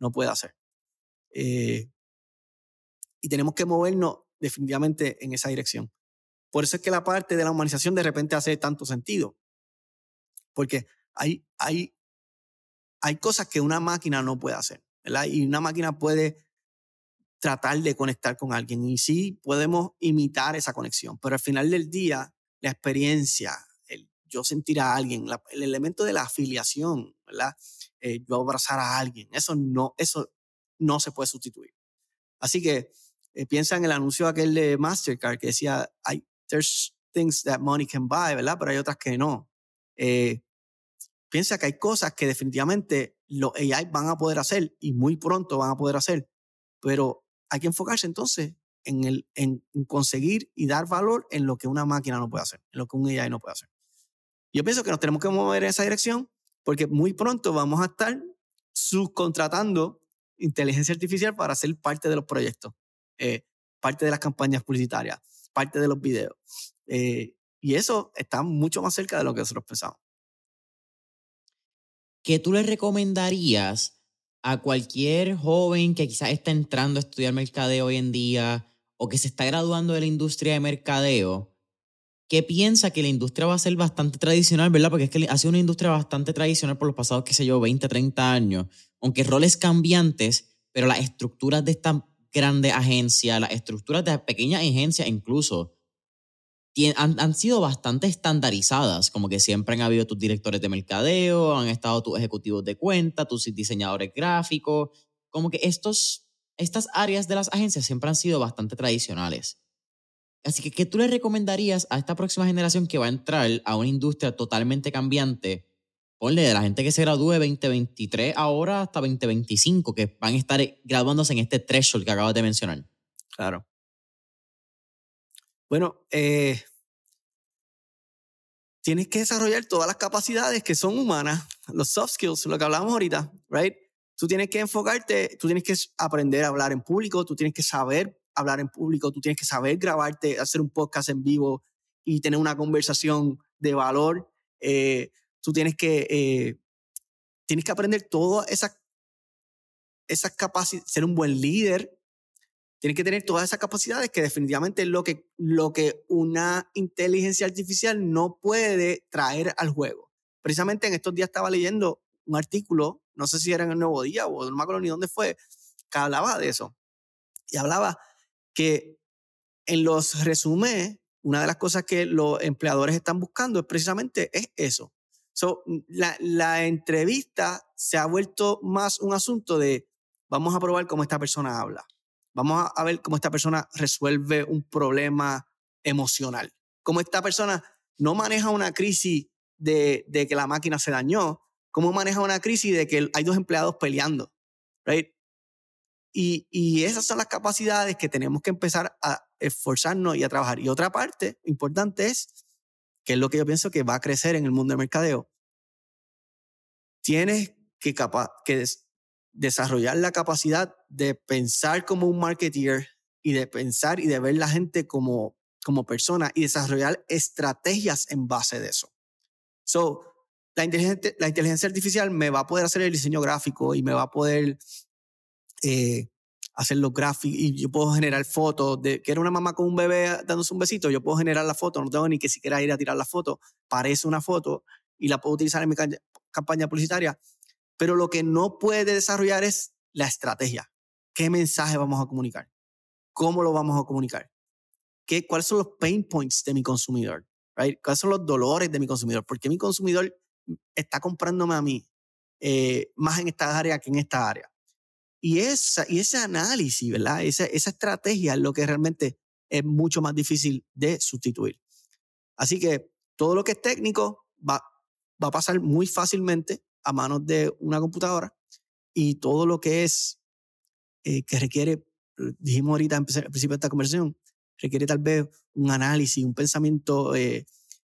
no puede hacer. Eh, y tenemos que movernos definitivamente en esa dirección. Por eso es que la parte de la humanización de repente hace tanto sentido. Porque hay, hay, hay cosas que una máquina no puede hacer, ¿verdad? Y una máquina puede tratar de conectar con alguien y sí podemos imitar esa conexión, pero al final del día, la experiencia, el yo sentir a alguien, el elemento de la afiliación, ¿verdad? Eh, yo abrazar a alguien, eso no, eso no se puede sustituir. Así que eh, piensa en el anuncio aquel de Mastercard que decía, there's things that money can buy, ¿verdad? Pero hay otras que no. Eh, piensa que hay cosas que definitivamente los AI van a poder hacer y muy pronto van a poder hacer, pero hay que enfocarse entonces en, el, en conseguir y dar valor en lo que una máquina no puede hacer, en lo que un AI no puede hacer. Yo pienso que nos tenemos que mover en esa dirección porque muy pronto vamos a estar subcontratando inteligencia artificial para ser parte de los proyectos. Eh, parte de las campañas publicitarias, parte de los videos. Eh, y eso está mucho más cerca de lo que nosotros pensamos. ¿Qué tú le recomendarías a cualquier joven que quizás está entrando a estudiar mercadeo hoy en día o que se está graduando de la industria de mercadeo? que piensa que la industria va a ser bastante tradicional, ¿verdad? Porque es que ha sido una industria bastante tradicional por los pasados, qué sé yo, 20, 30 años, aunque roles cambiantes, pero las estructuras de esta grandes agencias, las estructuras de pequeñas agencias incluso, han, han, sido bastante estandarizadas, como que siempre han habido tus directores de mercadeo, han estado tus ejecutivos de cuenta, tus diseñadores gráficos, como que estos, estas áreas de las agencias siempre han sido bastante tradicionales. Así que, ¿qué tú le recomendarías a esta próxima generación que va a entrar a una industria totalmente cambiante ponle de la gente que se gradúe 2023 ahora hasta 2025, que van a estar graduándose en este threshold que acabas de mencionar. Claro. Bueno, eh, tienes que desarrollar todas las capacidades que son humanas, los soft skills, lo que hablamos ahorita, right? Tú tienes que enfocarte, tú tienes que aprender a hablar en público, tú tienes que saber hablar en público, tú tienes que saber grabarte, hacer un podcast en vivo y tener una conversación de valor. Eh, tú tienes que, eh, tienes que aprender todas esas, esas capacidades, ser un buen líder, tienes que tener todas esas capacidades que definitivamente es lo que, lo que una inteligencia artificial no puede traer al juego. Precisamente en estos días estaba leyendo un artículo, no sé si era en el Nuevo Día o no me acuerdo ni dónde fue, que hablaba de eso. Y hablaba que en los resúmenes, una de las cosas que los empleadores están buscando es precisamente es eso, So, la, la, entrevista se ha vuelto más un asunto de vamos a probar cómo esta persona habla. Vamos a, ver cómo esta persona resuelve un problema emocional. Cómo esta persona no maneja una crisis de, de que la máquina se dañó, cómo maneja una crisis de que hay dos empleados peleando. Right? Y, y, esas son las capacidades que tenemos que empezar a esforzarnos y a trabajar. Y otra parte importante es que es lo que yo pienso que va a crecer en el mundo del mercadeo, tienes que, que desarrollar la capacidad de pensar como un marketeer y de pensar y de ver la gente como, como persona y desarrollar estrategias en base de eso. So, la inteligencia, la inteligencia artificial me va a poder hacer el diseño gráfico y me va a poder eh, hacer los gráficos y yo puedo generar fotos de que era una mamá con un bebé dándose un besito, yo puedo generar la foto, no tengo ni que siquiera ir a tirar la foto, parece una foto y la puedo utilizar en mi campaña publicitaria, pero lo que no puede desarrollar es la estrategia. ¿Qué mensaje vamos a comunicar? ¿Cómo lo vamos a comunicar? ¿Qué, ¿Cuáles son los pain points de mi consumidor? Right? ¿Cuáles son los dolores de mi consumidor? ¿Por qué mi consumidor está comprándome a mí eh, más en esta área que en esta área? Y, esa, y ese análisis. Esa, esa estrategia es lo que realmente es mucho más difícil de sustituir. Así que todo lo que es técnico va, va a pasar muy fácilmente a manos de una computadora y todo lo que es eh, que requiere, dijimos ahorita al principio de esta conversación, requiere tal vez un análisis, un pensamiento eh,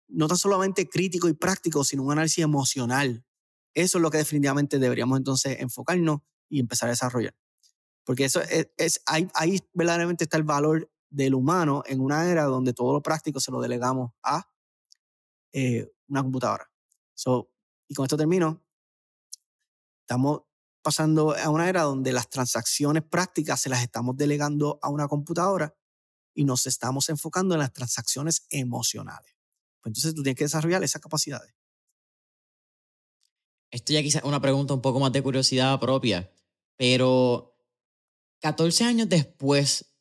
no tan solamente crítico y práctico, sino un análisis emocional. Eso es lo que definitivamente deberíamos entonces enfocarnos y empezar a desarrollar. Porque eso es, ahí, ahí, verdaderamente está el valor del humano en una era donde todo lo práctico se lo delegamos a eh, una computadora. So, y con esto termino. Estamos pasando a una era donde las transacciones prácticas se las estamos delegando a una computadora y nos estamos enfocando en las transacciones emocionales. Pues entonces tú tienes que desarrollar esas capacidades. Esto ya quizás una pregunta un poco más de curiosidad propia. Pero 14 años después,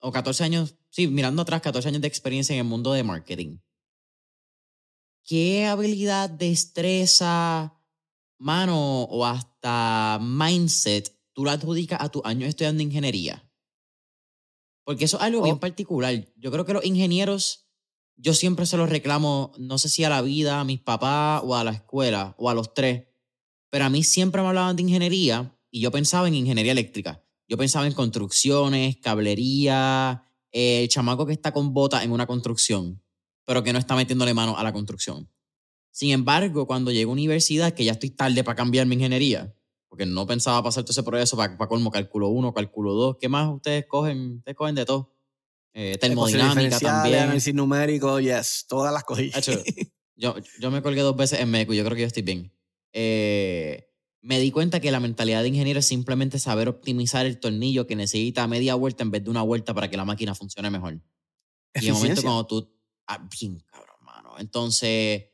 o 14 años, sí, mirando atrás, 14 años de experiencia en el mundo de marketing, ¿qué habilidad, destreza, mano o hasta mindset tú la adjudicas a tus años estudiando ingeniería? Porque eso es algo bien particular. Yo creo que los ingenieros, yo siempre se los reclamo, no sé si a la vida, a mis papás o a la escuela o a los tres, pero a mí siempre me hablaban de ingeniería y yo pensaba en ingeniería eléctrica. Yo pensaba en construcciones, cablería, el chamaco que está con botas en una construcción, pero que no está metiéndole mano a la construcción. Sin embargo, cuando llego a universidad, que ya estoy tarde para cambiar mi ingeniería, porque no pensaba pasar todo ese proceso para, para colmo cálculo 1, cálculo 2, ¿qué más ustedes cogen? Ustedes cogen de todo. Eh, termodinámica también. Análisis numérico, yes, todas las cogí. yo, yo me colgué dos veces en MECO y yo creo que yo estoy bien. Eh, me di cuenta que la mentalidad de ingeniero es simplemente saber optimizar el tornillo que necesita media vuelta en vez de una vuelta para que la máquina funcione mejor. Y en el momento cuando tú... Ah, bien, cabrón, mano. Entonces,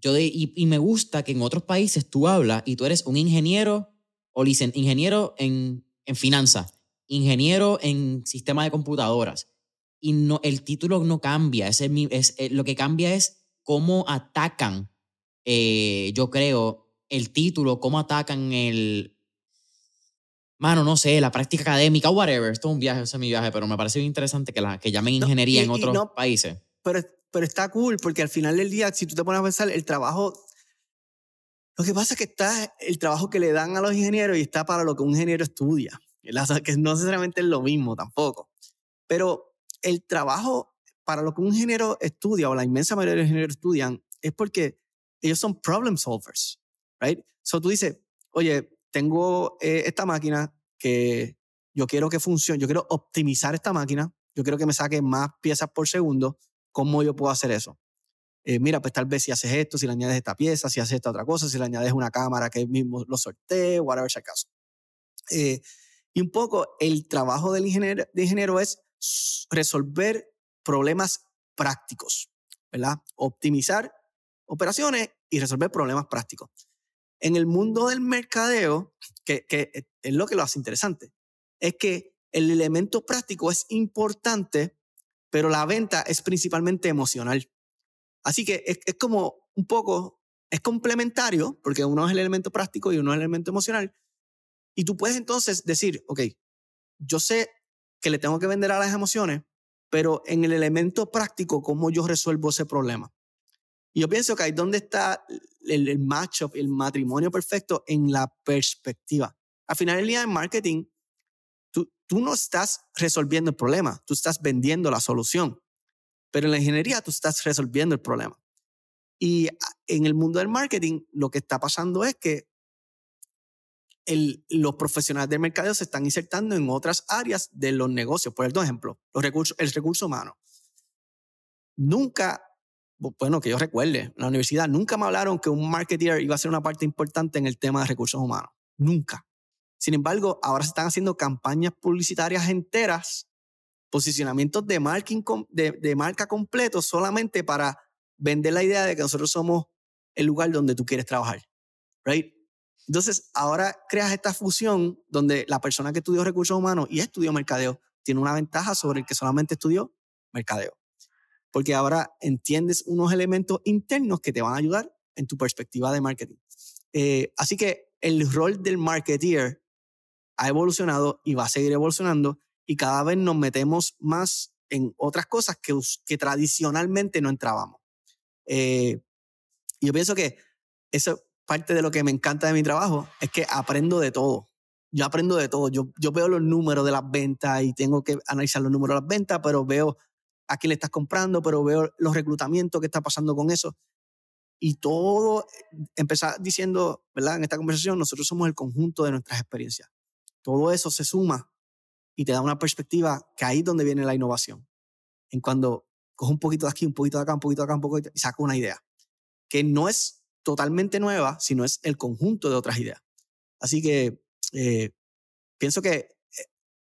yo y, y, me gusta que en otros países tú hablas y tú eres un ingeniero o licen, ingeniero en, en finanzas, ingeniero en sistema de computadoras. Y no, el título no cambia. Es, es, eh, lo que cambia es cómo atacan, eh, yo creo, el título, cómo atacan el... Mano, no sé, la práctica académica, whatever. Esto es un viaje, ese es mi viaje, pero me parece bien interesante que, la, que llamen ingeniería en otros países. Pero, pero está cool, porque al final del día, si tú te pones a pensar, el trabajo lo que pasa es que está el trabajo que le dan a los ingenieros y está para lo que un ingeniero estudia, que no necesariamente es lo mismo tampoco. Pero el trabajo para lo que un ingeniero estudia o la inmensa mayoría de los ingenieros estudian es porque ellos son problem solvers right? So tú dices, oye, tengo eh, esta máquina que yo quiero que funcione, yo quiero optimizar esta máquina, yo quiero que me saque más piezas por segundo, ¿cómo yo puedo hacer eso? Eh, mira, pues tal vez si haces esto, si le añades esta pieza, si haces esta otra cosa, si le añades una cámara que mismo lo sortee, whatever sea el caso. Eh, y un poco el trabajo del ingeniero, es resolver problemas prácticos, ¿verdad? Optimizar operaciones y resolver problemas prácticos. En el mundo del mercadeo, que, que es lo que lo hace interesante, es que el elemento práctico es importante, pero la venta es principalmente emocional. Así que es, como un poco, es complementario, porque uno es el elemento práctico y uno es el elemento emocional. Y tú puedes entonces decir, ok, yo sé que le tengo que vender a las emociones, pero en el elemento práctico, ¿cómo yo resuelvo ese problema? Y yo pienso que ahí donde está el, el matchup, el matrimonio perfecto en la perspectiva. Al final del día en marketing, tú, no estás resolviendo el problema, tú estás vendiendo la solución. Pero en la ingeniería tú estás resolviendo el problema. Y en el mundo del marketing, lo que está pasando es que los profesionales del mercado se están insertando en otras áreas de los negocios. Por ejemplo, los recursos, el recurso humano. nunca, bueno, que yo recuerde, en la universidad nunca me hablaron que un marketer iba a ser una parte importante en el tema de recursos humanos. Nunca. Sin embargo, ahora se están haciendo campañas publicitarias enteras, posicionamientos de, marketing, de, marca completo solamente para vender la idea de que nosotros somos el lugar donde tú quieres trabajar. Right? Entonces, ahora creas esta fusión donde la persona que estudió recursos humanos y estudió mercadeo tiene una ventaja sobre el que solamente estudió mercadeo. Porque ahora entiendes unos elementos internos que te van a ayudar en tu perspectiva de marketing. Eh, así que el rol del marketeer ha evolucionado y va a seguir evolucionando y cada vez nos metemos más en otras cosas que, que tradicionalmente no entrábamos. Eh, yo pienso que eso parte de lo que me encanta de mi trabajo, es que aprendo de todo. Yo aprendo de todo. Yo, yo veo los números de las ventas y tengo que analizar los números de las ventas, pero veo a quién le estás comprando, pero veo los reclutamientos que está pasando con eso. Y todo, empezar diciendo, ¿verdad? En esta conversación, nosotros somos el conjunto de nuestras experiencias. Todo eso se suma y te da una perspectiva que ahí es donde viene la innovación. En cuando cojo un poquito de aquí, un poquito de acá, un poquito de acá, un poquito, y saco una idea. Que no es totalmente nueva, sino es el conjunto de otras ideas. Así que eh, pienso que, eh,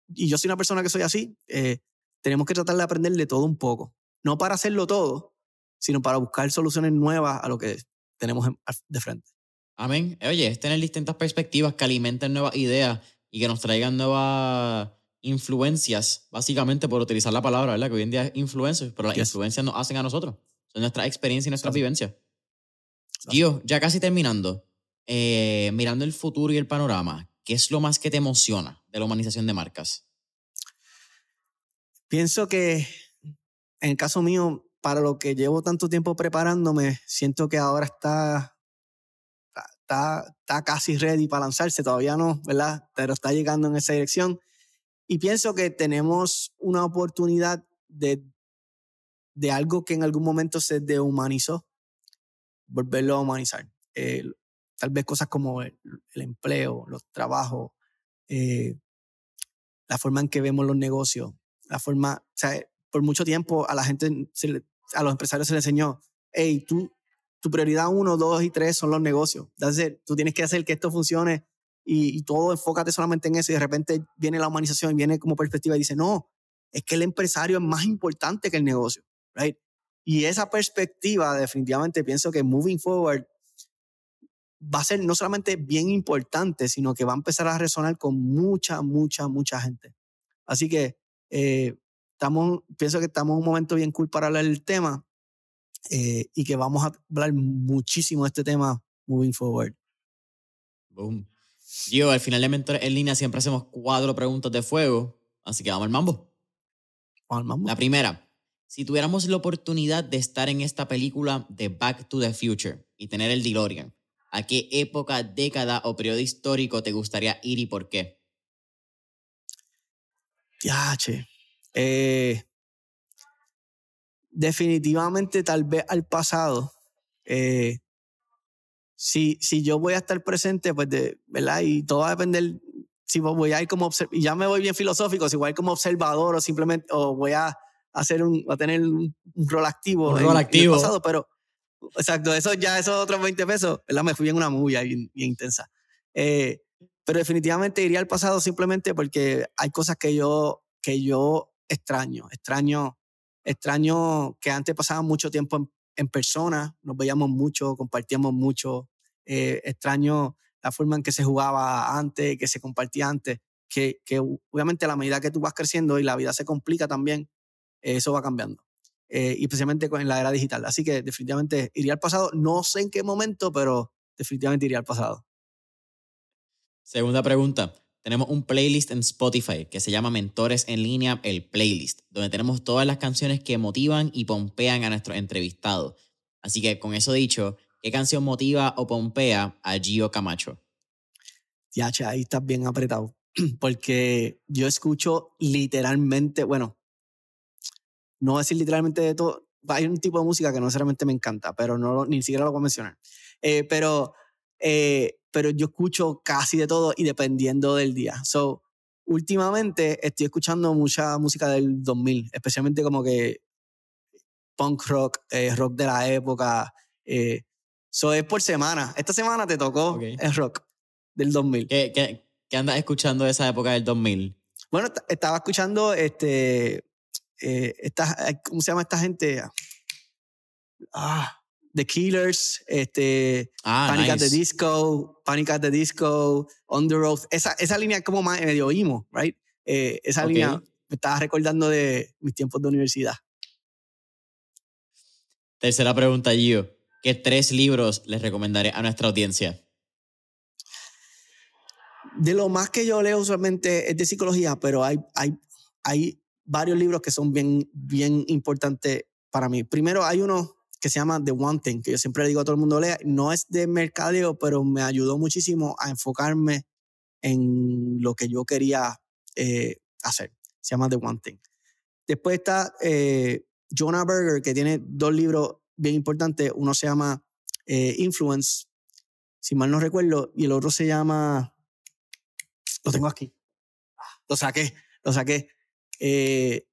y yo soy una persona que soy así, eh, tenemos que tratar de aprender de todo un poco. No para hacerlo todo, sino para buscar soluciones nuevas a lo que tenemos de frente. Amén. Oye, es tener distintas perspectivas que alimenten nuevas ideas y que nos traigan nuevas influencias, básicamente por utilizar la palabra, ¿verdad? Que hoy en día es influencias, pero las influencias nos hacen a nosotros. Son nuestra experiencia y nuestra vivencia. Gio, ya casi terminando, eh, mirando el futuro y el panorama, ¿qué es lo más que te emociona de la humanización de marcas? Pienso que en el caso mío, para lo que llevo tanto tiempo preparándome, siento que ahora está, está, está casi ready para lanzarse, todavía no, ¿verdad? Pero está llegando en esa dirección. Y pienso que tenemos una oportunidad de, de algo que en algún momento se dehumanizó, volverlo a humanizar. tal vez cosas como el, empleo, los trabajos, eh, la forma en que vemos los negocios, la forma, o sea, por mucho tiempo a la gente, a los empresarios se les enseñó, hey, tú, tu prioridad uno, dos y tres son los negocios. Entonces, tú tienes que hacer que esto funcione y, todo enfócate solamente en eso y de repente viene la humanización, viene como perspectiva y dice, no, es que el empresario es más importante que el negocio, right? Y esa perspectiva definitivamente pienso que moving forward va a ser no solamente bien importante, sino que va a empezar a resonar con mucha, mucha, mucha gente. Así que eh, estamos, pienso que estamos en un momento bien cool para hablar tema eh, y que vamos a hablar muchísimo de este tema moving forward. Boom. Yo, al final de Mentores en línea siempre hacemos cuatro preguntas de fuego, así que vamos al mambo. Vamos al mambo. La primera, si tuviéramos la oportunidad de estar en esta película de Back to the Future y tener el DeLorean, ¿a qué época, década o periodo histórico te gustaría ir y por qué? Ya, che. Eh, definitivamente, tal vez al pasado. Eh, si, si yo voy a estar presente, pues, de, ¿verdad? Y todo va a depender si voy a ir como y ya me voy bien filosófico, si voy a ir como observador o simplemente, o voy a hacer un, a tener un, rol activo. Un rol activo. pasado, pero, exacto, eso ya, esos otros 20 pesos, ¿verdad? Me fui en una movie bien, bien intensa. Eh, pero definitivamente iría al pasado simplemente porque hay cosas que yo, que yo extraño, extraño, extraño que antes pasaba mucho tiempo en, persona, nos veíamos mucho, compartíamos mucho, eh, extraño la forma en que se jugaba antes, que se compartía antes, que, que, obviamente a la medida que tú vas creciendo y la vida se complica también, eso va cambiando. Eh, y especialmente en la era digital. Así que definitivamente iría al pasado. No sé en qué momento, pero definitivamente iría al pasado. Segunda pregunta. Tenemos un playlist en Spotify que se llama Mentores en línea, el playlist, donde tenemos todas las canciones que motivan y pompean a nuestros entrevistados. Así que con eso dicho, ¿Qué canción motiva o pompea a Gio Camacho? Ya, ahí estás bien apretado. Porque yo escucho literalmente, bueno, no decir literalmente de todo. Hay un tipo de música que no necesariamente me encanta, pero no, ni siquiera lo voy a mencionar. Eh, pero, eh, pero yo escucho casi de todo y dependiendo del día. So, últimamente estoy escuchando mucha música del 2000, especialmente como que punk rock, eh, rock de la época. Eso es por semana. Esta semana te tocó el rock del 2000. ¿Qué, qué, qué andas escuchando de esa época del 2000? Bueno, estaba escuchando este, esta, ¿cómo se llama esta gente? Ah, The Killers, este, ah, Panic at the Disco, Panic at the Disco, On the Road. Esa, esa línea como más medio emo, right? Eh, esa línea me estaba recordando de mis tiempos de universidad. Tercera pregunta, Gio. ¿Qué tres libros les recomendaré a nuestra audiencia? De lo más que yo leo usualmente es de psicología, pero hay, hay, hay varios libros que son bien, bien importantes para mí. Primero, hay uno que se llama The One Thing, que yo siempre le digo a todo el mundo lea. No es de mercadeo, pero me ayudó muchísimo a enfocarme en lo que yo quería eh, hacer. Se llama The One Thing. Después está eh, Jonah Berger, que tiene dos libros bien importantes. Uno se llama eh, Influence, si mal no recuerdo, y el otro se llama... Lo tengo aquí. Lo saqué, lo saqué. Eh,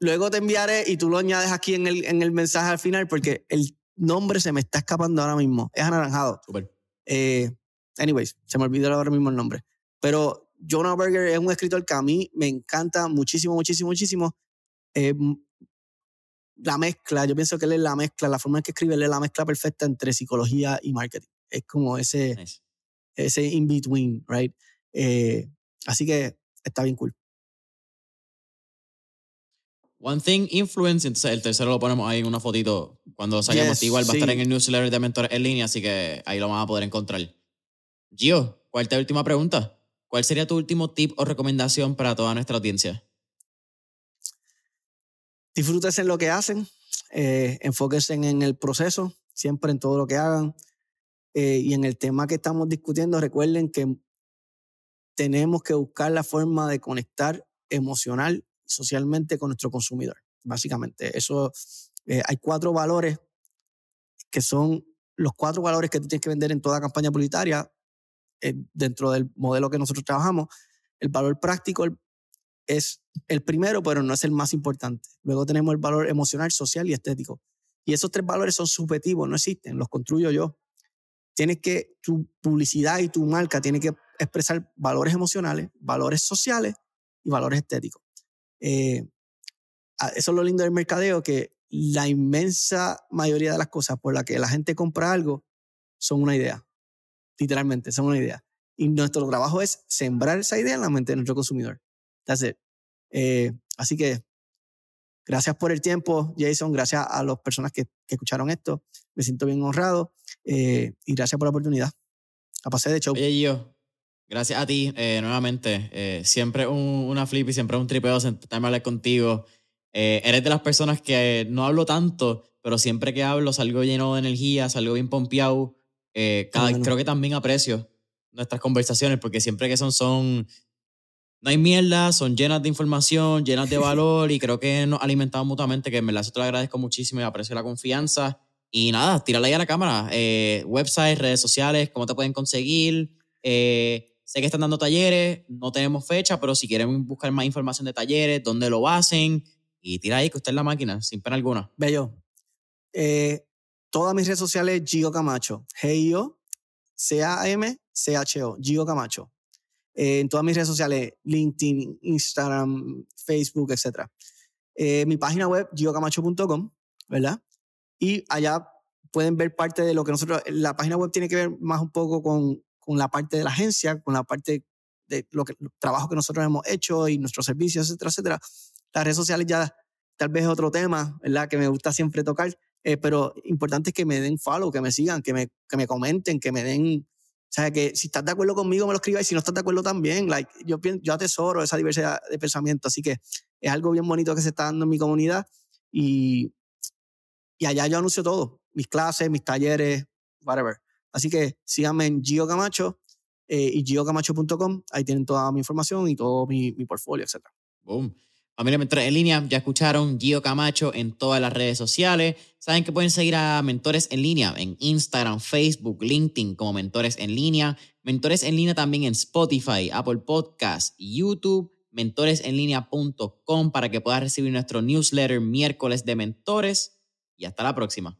luego te enviaré y tú lo añades aquí en el, en el mensaje al final porque el nombre se me está escapando ahora mismo. Es anaranjado. Super. Eh, anyways, se me olvidó ahora mismo el nombre. Pero Jonah Berger es un escritor que a mí me encanta muchísimo, muchísimo, muchísimo. Eh, la mezcla, yo pienso que él es la mezcla, la forma en que escribe, él es la mezcla perfecta entre psicología y marketing. Es como ese, ese in-between, right? Eh, así que está bien cool. One Thing Influence, entonces el tercero lo ponemos ahí en una fotito cuando salgamos. Igual va a estar en el newsletter de Mentores en línea, así que ahí lo van a poder encontrar. Gio, ¿cuál es tu última pregunta? ¿Cuál sería tu último tip o recomendación para toda nuestra audiencia? Disfrútense en lo que hacen, eh, enfóquense en el proceso, siempre en todo lo que hagan. Eh, y en el tema que estamos discutiendo, recuerden que tenemos que buscar la forma de conectar emocional socialmente con nuestro consumidor. Básicamente, eso eh, hay cuatro valores que son los cuatro valores que tú tienes que vender en toda campaña publicitaria eh, dentro del modelo que nosotros trabajamos. El valor práctico es el primero, pero no es el más importante. Luego tenemos el valor emocional, social y estético. Y esos tres valores son subjetivos, no existen, los construyo yo. Tienes que, tu publicidad y tu marca tiene que expresar valores emocionales, valores sociales y valores estéticos. Eh, eso es lo lindo del mercadeo, que la inmensa mayoría de las cosas por las que la gente compra algo son una idea. Literalmente, son una idea. Y nuestro trabajo es sembrar esa idea en la mente de nuestro consumidor. Eh, así que gracias por el tiempo, Jason. Gracias a las personas que, escucharon esto. Me siento bien honrado. Eh, y gracias por la oportunidad. A pasar de show. Gracias a ti, eh, nuevamente. Eh, siempre un, una flip y siempre un tripeo sentarme a hablar contigo. Eh, eres de las personas que no hablo tanto, pero siempre que hablo salgo lleno de energía, salgo bien pompeado. Cada, Creo que también aprecio nuestras conversaciones porque siempre que son, son, no hay mierda, son llenas de información, llenas de valor y creo que nos alimentamos mutuamente, que en verdad te lo agradezco muchísimo y aprecio la confianza. Y nada, tírala ahí a la cámara. websites, redes sociales, cómo te pueden conseguir. Eh, Sé que están dando talleres, no tenemos fecha, pero si quieren buscar más información de talleres, dónde lo hacen, y tira ahí que usted es la máquina, sin pena alguna. Bello. Eh, todas mis redes sociales, Gio Camacho. G-I-O, C-A-M, C-H-O, Gio Camacho. Eh, en todas mis redes sociales, LinkedIn, Instagram, Facebook, etc. Eh, mi página web, giocamacho.com, ¿verdad? Y allá pueden ver parte de lo que nosotros, la página web tiene que ver más un poco con con la parte de la agencia, con la parte de lo que, trabajo que nosotros hemos hecho y nuestros servicios, etcétera, etcétera. Las redes sociales ya tal vez es otro tema, ¿verdad? Que me gusta siempre tocar, eh, pero importante es que me den follow, que me sigan, que me, que me comenten, que me den, o sea, que si estás de acuerdo conmigo me lo escribas y si no estás de acuerdo también, like, yo, yo atesoro esa diversidad de pensamiento, así que es algo bien bonito que se está dando en mi comunidad y, y allá yo anuncio todo, mis clases, mis talleres, whatever. Así que síganme en Gio Camacho eh, y giocamacho.com. Ahí tienen toda mi información y todo mi, mi portfolio, etc. Boom. Familia Mentores en línea, ya escucharon Gio Camacho en todas las redes sociales. Saben que pueden seguir a Mentores en línea en Instagram, Facebook, LinkedIn como Mentores en línea. Mentores en línea también en Spotify, Apple Podcasts, YouTube mentoresenlinea.com para que puedas recibir nuestro newsletter miércoles de mentores y hasta la próxima.